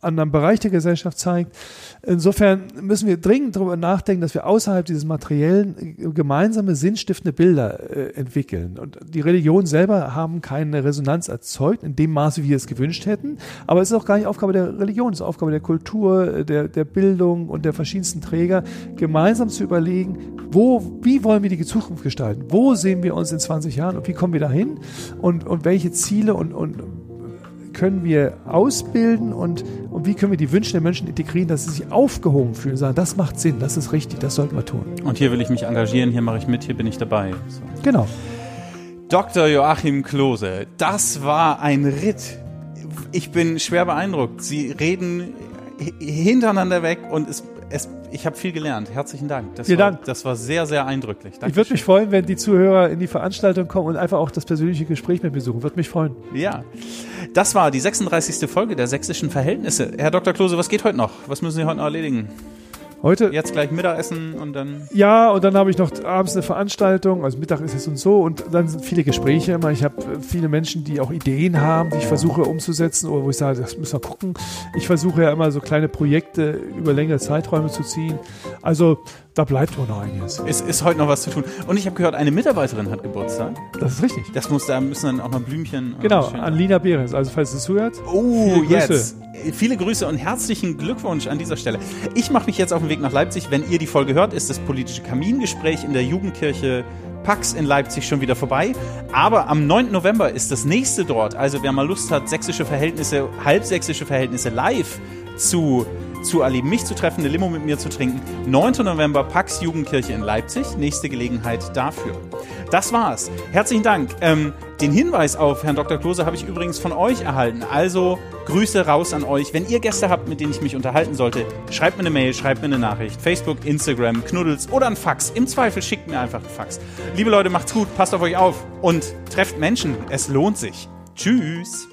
anderen Bereich der Gesellschaft zeigt. Insofern müssen wir dringend darüber nachdenken, dass wir außerhalb dieses materiellen äh, gemeinsame sinnstiftende Bilder äh, entwickeln. Und die Religionen selber haben keine Resonanz erzeugt, in dem Maße, wie wir es gewünscht hätten. Aber es ist auch gar nicht Aufgabe der Religion, es ist Aufgabe der Kultur, äh, der, der Bildung und der verschiedensten Träger, gemeinsam zu überlegen, wo, wie wollen wir die Zukunft gestalten? Wo sehen wir uns in 20 Jahren und wie kommen wir dahin? Und, und welche Ziele und, und können wir ausbilden und, und wie können wir die Wünsche der Menschen integrieren, dass sie sich aufgehoben fühlen und sagen, das macht Sinn, das ist richtig, das sollten wir tun. Und hier will ich mich engagieren, hier mache ich mit, hier bin ich dabei. So. Genau. Dr. Joachim Klose, das war ein Ritt. Ich bin schwer beeindruckt. Sie reden hintereinander weg und es, es, ich habe viel gelernt. Herzlichen Dank. Das Vielen war, Dank. Das war sehr, sehr eindrücklich. Ich würde mich freuen, wenn die Zuhörer in die Veranstaltung kommen und einfach auch das persönliche Gespräch mit mir suchen. Würde mich freuen. Ja, das war die 36. Folge der sächsischen Verhältnisse. Herr Dr. Klose, was geht heute noch? Was müssen Sie heute noch erledigen? Heute, Jetzt gleich Mittagessen und dann. ja, und dann habe ich noch abends eine Veranstaltung, also Mittag ist es und so, und dann sind viele Gespräche immer. Ich habe äh, viele Menschen, die auch Ideen haben, die ich versuche umzusetzen, oder wo ich sage, das müssen wir gucken. Ich versuche ja immer so kleine Projekte über längere Zeiträume zu ziehen. Also da bleibt wohl noch einiges. Es ist heute noch was zu tun. Und ich habe gehört, eine Mitarbeiterin hat Geburtstag. Das ist richtig. Das muss, da müssen dann auch noch Blümchen. und Genau, an Lina Behrens. Also falls es zuhört, Oh, Viele Grüße. jetzt. Viele Grüße und herzlichen Glückwunsch an dieser Stelle. Ich mache mich jetzt auf den Weg nach Leipzig. Wenn ihr die Folge hört, ist das politische Kamingespräch in der Jugendkirche Pax in Leipzig schon wieder vorbei. Aber am 9. November ist das nächste dort. Also wer mal Lust hat, sächsische Verhältnisse, halbsächsische Verhältnisse live zu, zu erleben, mich zu treffen, eine Limo mit mir zu trinken. 9. November Pax Jugendkirche in Leipzig. Nächste Gelegenheit dafür. Das war's. Herzlichen Dank. Ähm, den Hinweis auf Herrn Dr. Klose habe ich übrigens von euch erhalten. Also Grüße raus an euch. Wenn ihr Gäste habt, mit denen ich mich unterhalten sollte, schreibt mir eine Mail, schreibt mir eine Nachricht. Facebook, Instagram, Knuddels oder ein Fax. Im Zweifel schickt mir einfach ein Fax. Liebe Leute, macht's gut, passt auf euch auf und trefft Menschen. Es lohnt sich. Tschüss.